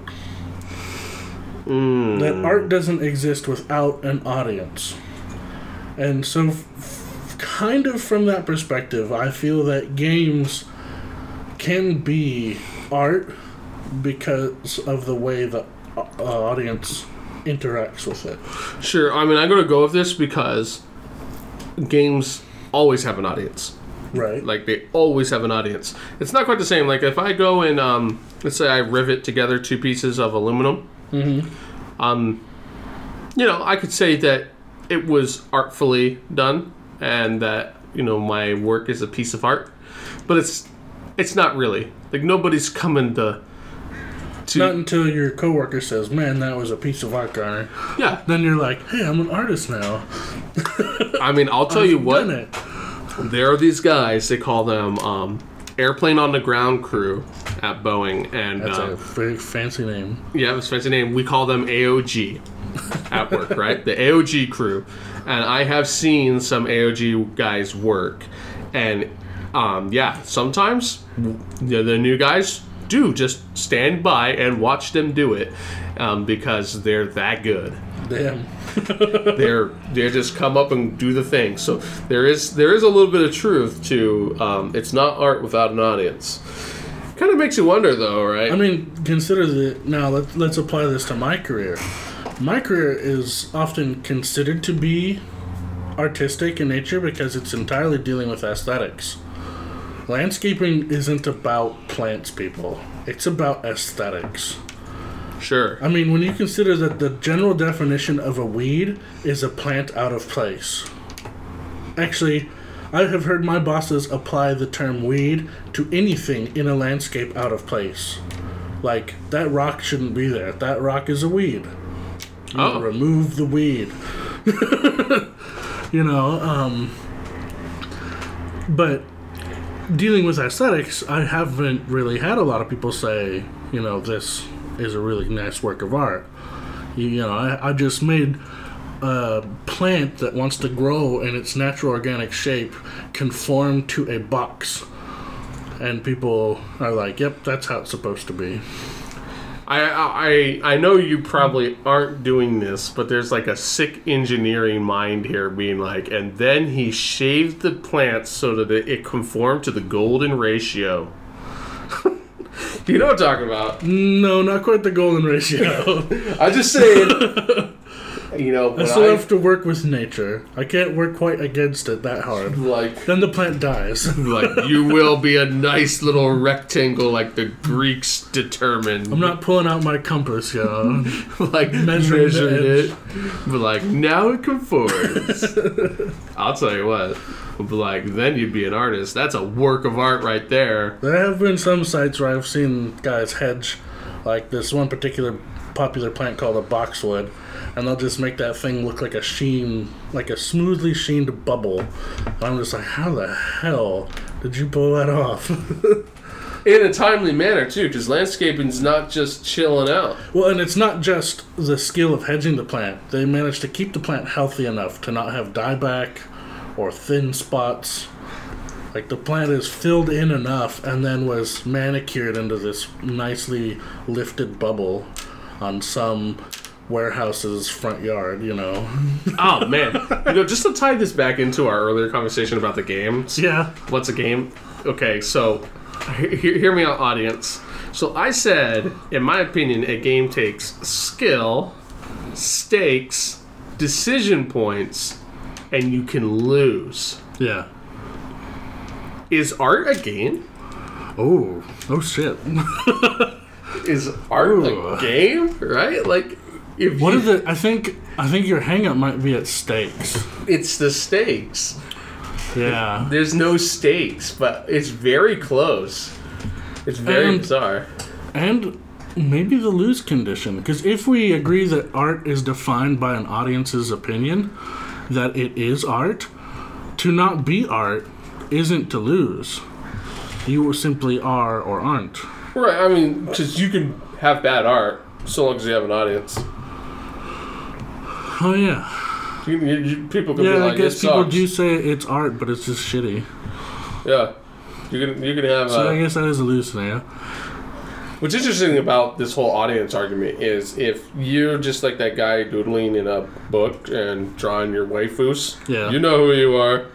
[SPEAKER 2] Mm.
[SPEAKER 1] That art doesn't exist without an audience. And so, f- f- kind of from that perspective, I feel that games can be art because of the way the uh, audience interacts with it.
[SPEAKER 2] Sure. I mean, I'm gonna go with this because games always have an audience.
[SPEAKER 1] Right.
[SPEAKER 2] Like they always have an audience. It's not quite the same. Like if I go and um, let's say I rivet together two pieces of aluminum, mm-hmm. um, you know, I could say that it was artfully done and that you know my work is a piece of art, but it's it's not really. Like nobody's coming to to
[SPEAKER 1] Not until your coworker says, "Man, that was a piece of art, Garner."
[SPEAKER 2] yeah.
[SPEAKER 1] Then you're like, "Hey, I'm an artist now."
[SPEAKER 2] I mean, I'll tell you
[SPEAKER 1] I've
[SPEAKER 2] what.
[SPEAKER 1] done it.
[SPEAKER 2] There are these guys. They call them um, airplane on the ground crew at Boeing, and
[SPEAKER 1] That's
[SPEAKER 2] uh,
[SPEAKER 1] a very fancy name.
[SPEAKER 2] Yeah, it's a fancy name. We call them AOG at work, right? The AOG crew. And I have seen some AOG guys work. And um, yeah, sometimes the, the new guys do just stand by and watch them do it um, because they're that good.
[SPEAKER 1] Damn.
[SPEAKER 2] They're they just come up and do the thing. So there is there is a little bit of truth to um, it's not art without an audience. Kind of makes you wonder, though, right?
[SPEAKER 1] I mean, consider that now. Let, let's apply this to my career. My career is often considered to be artistic in nature because it's entirely dealing with aesthetics. Landscaping isn't about plants, people. It's about aesthetics.
[SPEAKER 2] sure.
[SPEAKER 1] I mean, when you consider that the general definition of a weed is a plant out of place. Actually, I have heard my bosses apply the term weed to anything in a landscape out of place. Like, that rock shouldn't be there. That rock is a weed. You
[SPEAKER 2] Oh.
[SPEAKER 1] Remove the weed. you know, um, but dealing with aesthetics, I haven't really had a lot of people say, you know, this is a really nice work of art. You, know, I, I just made a plant that wants to grow in its natural organic shape conform to a box. And people are like, yep, that's how it's supposed to be.
[SPEAKER 2] I, I I know you probably aren't doing this, but there's like a sick engineering mind here, being like, and then he shaved the plants so that it, conformed to the golden ratio. you know what I'm talking about?
[SPEAKER 1] No, not quite the golden ratio.
[SPEAKER 2] I'm just saying. You know,
[SPEAKER 1] I still
[SPEAKER 2] I,
[SPEAKER 1] have to work with nature. I can't work quite against it that hard.
[SPEAKER 2] like
[SPEAKER 1] Then the plant dies.
[SPEAKER 2] like you will be a nice little rectangle like the Greeks determined.
[SPEAKER 1] I'm not pulling out my compass, yo.
[SPEAKER 2] like
[SPEAKER 1] Measuring the
[SPEAKER 2] it, but like now it conforms. I'll tell you what, but like then you'd be an artist. That's a work of art right there.
[SPEAKER 1] There have been some sites where I've seen guys hedge, like this one particular popular plant called a boxwood, and they'll just make that thing look like a sheen, like a smoothly sheened bubble. And I'm just like, how the hell did you pull that off?
[SPEAKER 2] In a timely manner too, because landscaping's not just chilling out.
[SPEAKER 1] well, and it's not just the skill of hedging the plant. They managed to keep the plant healthy enough to not have dieback or thin spots. Like the plant is filled in enough and then was manicured into this nicely lifted bubble on some warehouse's front yard, you know.
[SPEAKER 2] Oh man, you know, just to tie this back into our earlier conversation about the games.
[SPEAKER 1] yeah.
[SPEAKER 2] What's a game? Okay, so he- he- hear me out, audience. So I said, in my opinion, a game takes skill, stakes, decision points, and you can lose.
[SPEAKER 1] Yeah.
[SPEAKER 2] Is art a game?
[SPEAKER 1] Oh. Oh shit.
[SPEAKER 2] Is art
[SPEAKER 1] Ooh.
[SPEAKER 2] a game? Right? Like, if
[SPEAKER 1] What
[SPEAKER 2] you,
[SPEAKER 1] are the I think I think your hang up might be at stakes.
[SPEAKER 2] it's the stakes.
[SPEAKER 1] Yeah.
[SPEAKER 2] There's no stakes, but it's very close. It's very
[SPEAKER 1] And-
[SPEAKER 2] bizarre.
[SPEAKER 1] And maybe the lose condition. Because if we agree that art is defined by an audience's opinion, that it is art, to not be art isn't to lose. You simply are or aren't.
[SPEAKER 2] Right, I mean, because you can have bad art so long as you have an audience.
[SPEAKER 1] Oh yeah.
[SPEAKER 2] You, you, people can be
[SPEAKER 1] Yeah,
[SPEAKER 2] like,
[SPEAKER 1] I guess people
[SPEAKER 2] sucks.
[SPEAKER 1] do say it's art, but it's just shitty.
[SPEAKER 2] Yeah, you can you can have.
[SPEAKER 1] So
[SPEAKER 2] Uh,
[SPEAKER 1] I guess that is scenario.
[SPEAKER 2] what's interesting about this whole audience argument is if you're just like that guy doodling in a book and drawing your waifus,
[SPEAKER 1] Yeah.
[SPEAKER 2] you know who you are,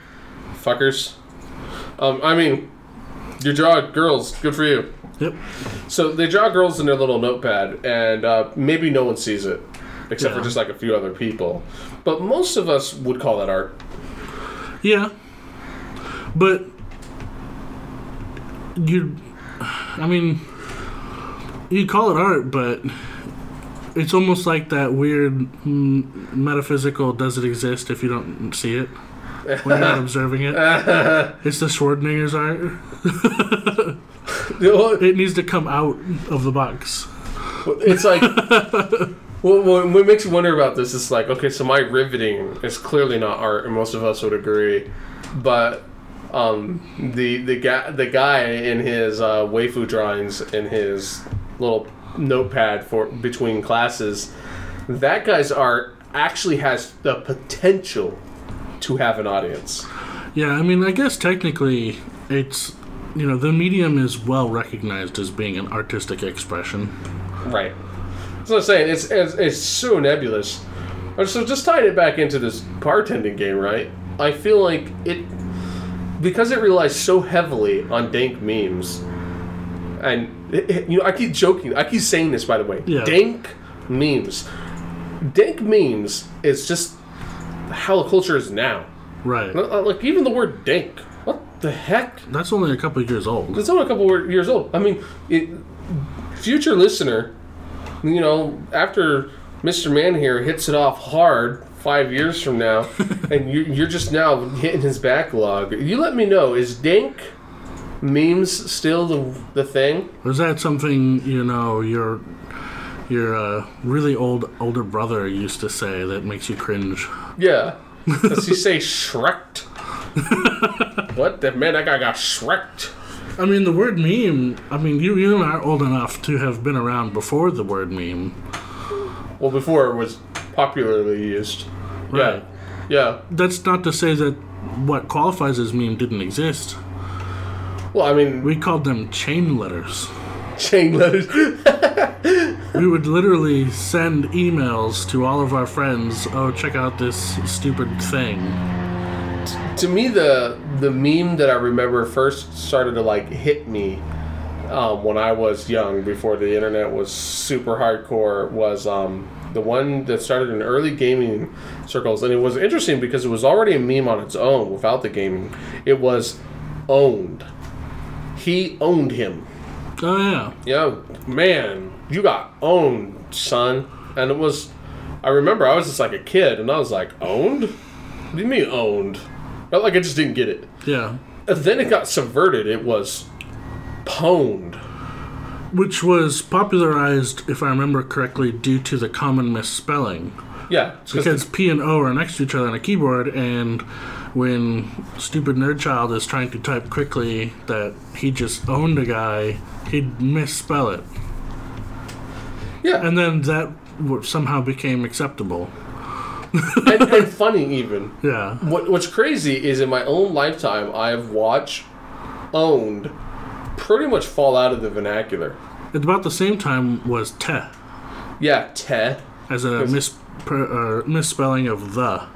[SPEAKER 2] fuckers. Um, I mean, you draw girls, good for you.
[SPEAKER 1] Yep.
[SPEAKER 2] So they draw girls in their little notepad, and uh, maybe no one sees it, except for just like a few other people. But most of us would call that art.
[SPEAKER 1] Yeah. But you I mean you call it art, but it's almost like that weird metaphysical does it exist if you don't see it when you're not observing it. It's the Schwarzenegger's art. It needs to come out of the box.
[SPEAKER 2] It's like, well, what what makes you wonder about this is like, okay, so my riveting is clearly not art, and most of us would agree, but um, the the guy the guy in his uh, waifu drawings in his little notepad for between classes, that guy's art actually has the potential to have an audience.
[SPEAKER 1] Yeah, I mean, I guess technically it's you know the medium is well recognized as being an artistic expression.
[SPEAKER 2] Right. That's what I'm saying. It's it's, it's so nebulous. So just tying it back into this bartending game, right? I feel like it because it relies so heavily on dank memes, and it, it- you know I keep joking. I keep saying this by the way.
[SPEAKER 1] Yeah.
[SPEAKER 2] Dank memes. Dank memes is just how the culture is now.
[SPEAKER 1] Right.
[SPEAKER 2] Like even the word dank. The heck?
[SPEAKER 1] That's only a couple years old.
[SPEAKER 2] It's only a couple years old. I mean, it, future listener, you know, after Mr. Man here hits it off hard five years from now, and you, you're just now hitting his backlog, you let me know is dank memes still the the thing?
[SPEAKER 1] Or is that something you know your your uh, really old older brother used to say that makes you cringe?
[SPEAKER 2] Yeah. Does he say Shreked? what the man? That guy got Shreked.
[SPEAKER 1] I mean, the word meme. I mean, you you are old enough to have been around before the word meme.
[SPEAKER 2] Well, before it was popularly used.
[SPEAKER 1] Right.
[SPEAKER 2] Yeah. Yeah.
[SPEAKER 1] That's not to say that what qualifies as meme didn't exist.
[SPEAKER 2] Well, I mean,
[SPEAKER 1] We called them chain letters.
[SPEAKER 2] chain letters.
[SPEAKER 1] We would literally send emails to all of our friends. Oh, check out this stupid thing.
[SPEAKER 2] To me the the meme that I remember first started to like hit me um, when I was young before the internet was super hardcore was um, the one that started in early gaming circles. And it was interesting because it was already a meme on its own without the gaming. It was owned. He owned him.
[SPEAKER 1] Oh yeah.
[SPEAKER 2] yeah man you got owned son. And it was I remember I was just like a kid and I was like owned? What do you mean owned like I just didn't get it
[SPEAKER 1] Yeah.
[SPEAKER 2] and then it got subverted. It was pwned.
[SPEAKER 1] Which was popularized, if I remember correctly, due to the common misspelling.
[SPEAKER 2] Yeah,
[SPEAKER 1] Because P and O are next to each other on a keyboard, and when stupid nerd child is trying to type quickly that he just owned a guy, he'd misspell it,
[SPEAKER 2] yeah,
[SPEAKER 1] and then that somehow became acceptable.
[SPEAKER 2] and, and funny even.
[SPEAKER 1] Yeah.
[SPEAKER 2] What, what's crazy is in my own lifetime, I've watched, owned, pretty much fall out of the vernacular.
[SPEAKER 1] At about the same time was te
[SPEAKER 2] Yeah, te.
[SPEAKER 1] as a mis- per, uh, misspelling of the.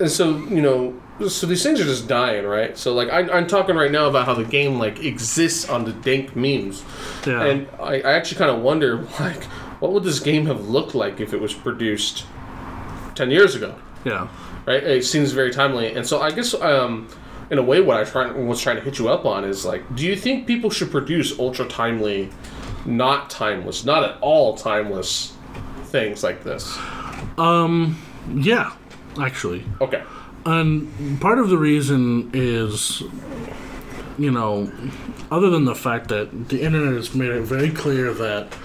[SPEAKER 2] And so, you know, so these things are just dying, right? So, like, I, I'm talking right now about how the game, like, exists on the dank memes.
[SPEAKER 1] Yeah.
[SPEAKER 2] And I, I actually kind of wonder, like, what would this game have looked like if it was produced 10 years ago?
[SPEAKER 1] yeah.
[SPEAKER 2] right? It seems very timely, and so I guess um, in a way, what I try was trying to hit you up on is like, do you think people should produce ultra timely, not timeless, not at all timeless things like this?
[SPEAKER 1] Um, yeah. Actually.
[SPEAKER 2] Okay,
[SPEAKER 1] And part of the reason is, you know, other than the fact that the internet has made it very clear that,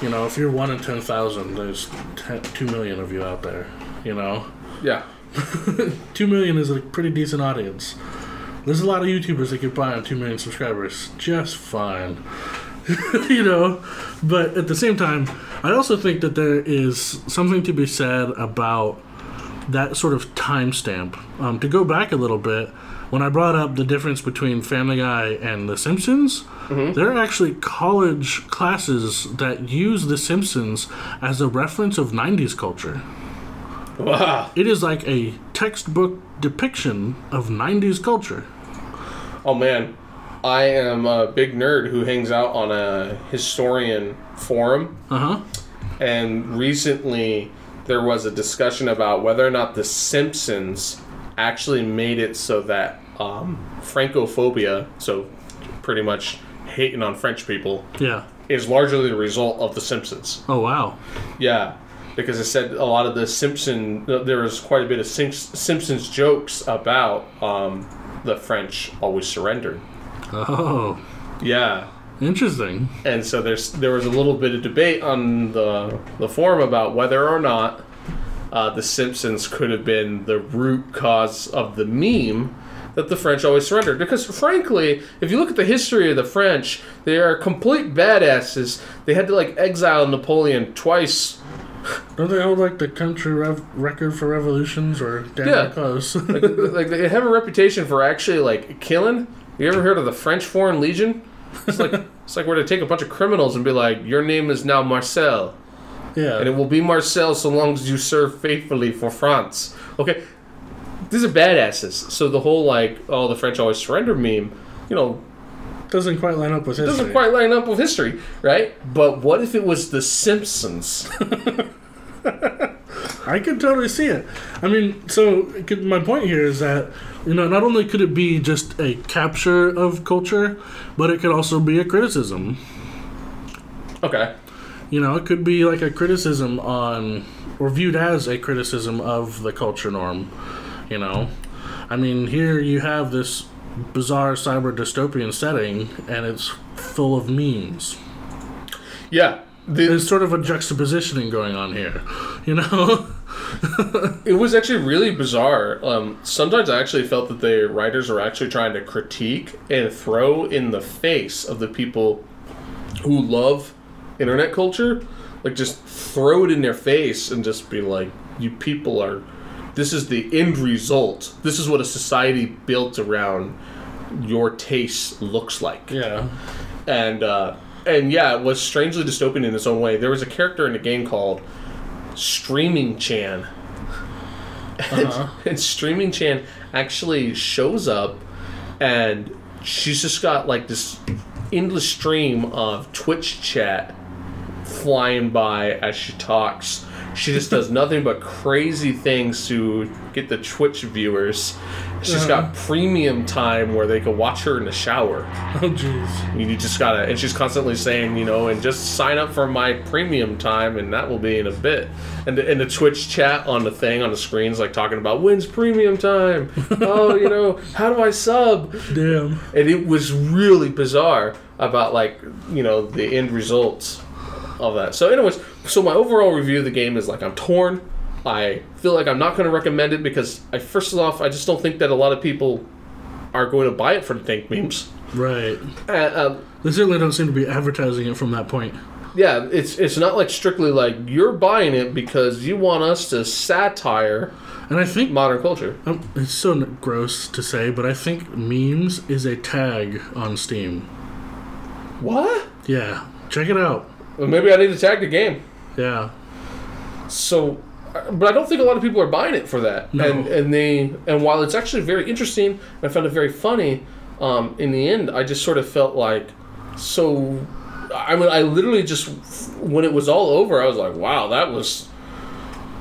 [SPEAKER 1] you know, if you're one in 10,000, there's 10, 2 million of you out there, you know?
[SPEAKER 2] yeah,
[SPEAKER 1] 2 million is a pretty decent audience. There's a lot of YouTubers that get by on 2 million subscribers just fine. you know? But at the same time, I also think that there is something to be said about that sort of timestamp. Um, to go back a little bit, when I brought up the difference between Family Guy and The Simpsons, there are actually college classes that use The Simpsons as a reference of 90s culture.
[SPEAKER 2] Wow.
[SPEAKER 1] It is like a textbook depiction of 90s culture.
[SPEAKER 2] Oh man, I am a big nerd who hangs out on a historian forum,
[SPEAKER 1] Uh huh.
[SPEAKER 2] and recently there was a discussion about whether or not The Simpsons actually made it so that um, Francophobia, so pretty much hating on French people,
[SPEAKER 1] Yeah.
[SPEAKER 2] is largely the result of The Simpsons.
[SPEAKER 1] Oh, wow.
[SPEAKER 2] Yeah, because it said a lot of the Simpson, there was quite a bit of Simpsons jokes about um, the French always surrendered.
[SPEAKER 1] Oh,
[SPEAKER 2] Yeah,
[SPEAKER 1] interesting.
[SPEAKER 2] and so there's there was a little bit of debate on the the forum about whether or not uh, the Simpsons could have been the root cause of the meme that the French always surrendered. Because frankly, if you look at the history of the French, they are complete badasses. They had to like exile Napoleon twice.
[SPEAKER 1] Don't they hold like the country rev- record for revolutions or damn
[SPEAKER 2] Yeah.
[SPEAKER 1] close?
[SPEAKER 2] Like, like they have a reputation for actually like killing. You ever heard of the French Foreign Legion? It's like it's like where they take a bunch of criminals and be like, "Your name is now Marcel."
[SPEAKER 1] yeah.
[SPEAKER 2] and it will be Marcel so long as you serve faithfully for France. Okay, these are badasses. So the whole like, oh, the French always surrender meme, you know,
[SPEAKER 1] doesn't quite line up with history.
[SPEAKER 2] doesn't quite line up with history, right? But what if it was The Simpsons?
[SPEAKER 1] I could totally see it. I mean, so could, my point here is that you know not only could it be just a capture of culture, but it could also be a criticism.
[SPEAKER 2] Okay,
[SPEAKER 1] You know, it could be like a criticism on, or viewed as a criticism of the culture norm. You know, I mean, here you have this bizarre cyber dystopian setting, and it's full of memes.
[SPEAKER 2] yeah. The,
[SPEAKER 1] There's sort of a juxtapositioning going on here. You know.
[SPEAKER 2] it was actually really bizarre. Um, sometimes I actually felt that the writers were actually trying to critique and throw in the face of the people who love internet culture, like just throw it in their face and just be like, "You people are. This is the end result. This is what a society built around your taste looks like."
[SPEAKER 1] yeah.
[SPEAKER 2] and uh, and yeah, it was strangely dystopian in its own way. There was a character in a game called Streaming Chan,
[SPEAKER 1] Uh-huh.
[SPEAKER 2] and Streaming Chan actually shows up, and she's just got like this endless stream of Twitch chat flying by as she talks. She just does nothing but crazy things to get the Twitch viewers. She's got uh-huh. premium time where they can watch her in the shower.
[SPEAKER 1] Oh jeez.
[SPEAKER 2] You just gotta, and she's constantly saying, you know, and just sign up for my premium time, and that will be in a bit. And the, and the Twitch chat on the thing on the screen's like talking about when's premium time. oh, you know, how do I sub?
[SPEAKER 1] Damn.
[SPEAKER 2] And it was really bizarre about like, you know, the end results of that. So, anyways, so my overall review of the game is like I'm torn. I feel like I'm not going to recommend it because I first off I just don't think that a lot of people are going to buy it for the dank memes.
[SPEAKER 1] Right.
[SPEAKER 2] Uh, um,
[SPEAKER 1] They certainly don't seem to be advertising it from that point.
[SPEAKER 2] yeah, it's it's not like strictly like you're buying it because you want us to satire
[SPEAKER 1] And I think
[SPEAKER 2] modern culture.
[SPEAKER 1] um, it's so gross to say, but I think memes is a tag on Steam.
[SPEAKER 2] What?
[SPEAKER 1] Yeah, check it out.
[SPEAKER 2] Well, maybe I need to tag the game.
[SPEAKER 1] Yeah,
[SPEAKER 2] So, uh, but I don't think a lot of people are buying it for that.
[SPEAKER 1] No.
[SPEAKER 2] And and they and while it's actually very interesting, and I found it very funny. Um, in the end, I just sort of felt like so. I mean, I literally just when it was all over, I was like, "Wow, that was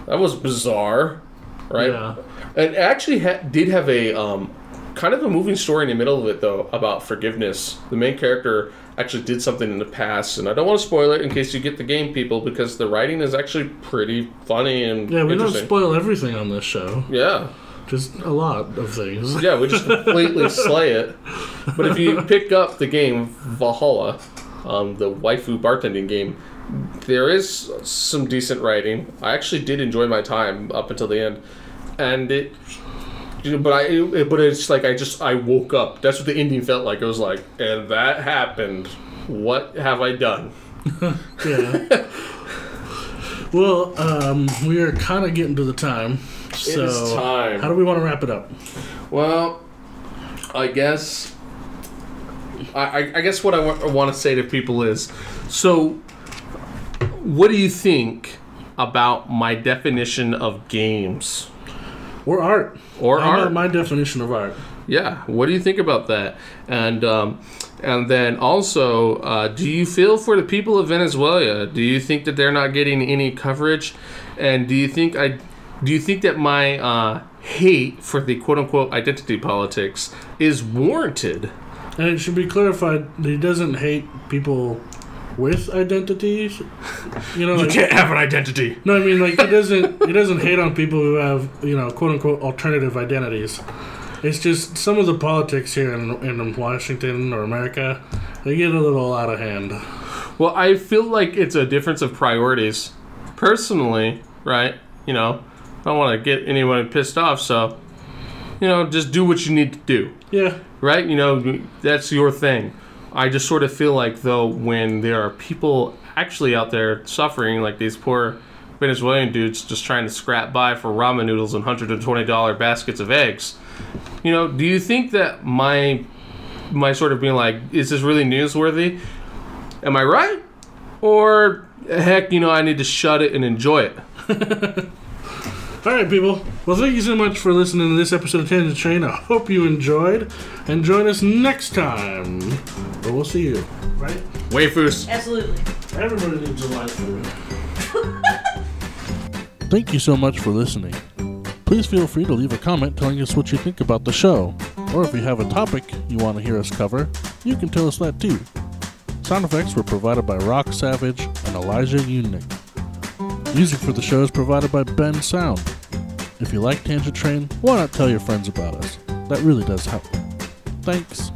[SPEAKER 2] that was bizarre," right?
[SPEAKER 1] Yeah.
[SPEAKER 2] It actually ha- did have a um, kind of a moving story in the middle of it, though, about forgiveness. The main character actually did something in the past, and I don't want to spoil it in case you get the game, people, because the writing is actually pretty funny and
[SPEAKER 1] yeah. We don't spoil everything on this show.
[SPEAKER 2] yeah,
[SPEAKER 1] Just a lot of things.
[SPEAKER 2] yeah, we just completely slay it. But if you pick up the game Valhalla, um, the waifu bartending game, there is some decent writing. I actually did enjoy my time up until the end, and it. But I, it, but it's like I just I woke up. That's what the ending felt like. It was like, and that happened. What have I done?
[SPEAKER 1] Yeah. well, um, we are kind of getting to the time. So,
[SPEAKER 2] is time.
[SPEAKER 1] how do we want to wrap it up?
[SPEAKER 2] Well, I guess. I, I, I guess what I want to say to people is so, what do you think about my definition of games
[SPEAKER 1] Or art.
[SPEAKER 2] or
[SPEAKER 1] about
[SPEAKER 2] art?
[SPEAKER 1] my definition of art?
[SPEAKER 2] yeah, what do you think about that? And um, and then also, uh, do you feel for the people of Venezuela? Do you think that they're not getting any coverage? And do you think I do you think that my uh, hate for the quote unquote identity politics is warranted?
[SPEAKER 1] And it should be clarified that he doesn't hate people with identities. You know, you like, can't
[SPEAKER 2] have an identity.
[SPEAKER 1] no, I mean like he doesn't he doesn't hate on people who have you know quote unquote alternative identities. It's just some of the politics here in, in Washington or America, they get a little out of hand.
[SPEAKER 2] Well, I feel like it's a difference of priorities. Personally, right? You know, I don't want to get anyone pissed off, so you know, just do what you need to do.
[SPEAKER 1] Yeah,
[SPEAKER 2] right? You know, that's your thing. I just sort of feel like, though, when there are people actually out there suffering, like these poor Venezuelan dudes just trying to scrap by for ramen noodles and $120 baskets of eggs, you know, do you think that my my sort of being like, is this really newsworthy? Am I right? Or heck, you know, I need to shut it and enjoy it.
[SPEAKER 1] All right, people. Well, thank you so much for listening to this episode of Tangent Train. I hope you enjoyed, and join us next time. But we'll see you. Right?
[SPEAKER 2] Waifus.
[SPEAKER 3] Absolutely.
[SPEAKER 1] Everybody needs a life food. Thank you so much for listening. Please feel free to leave a comment telling us what you think about the show. Or if you have a topic you want to hear us cover, you can tell us that too. Sound effects were provided by Rock Savage and Elijah Unick. Music for the show is provided by Bensound. If you like Tangent Train, why not tell your friends about us? That really does help. Thanks.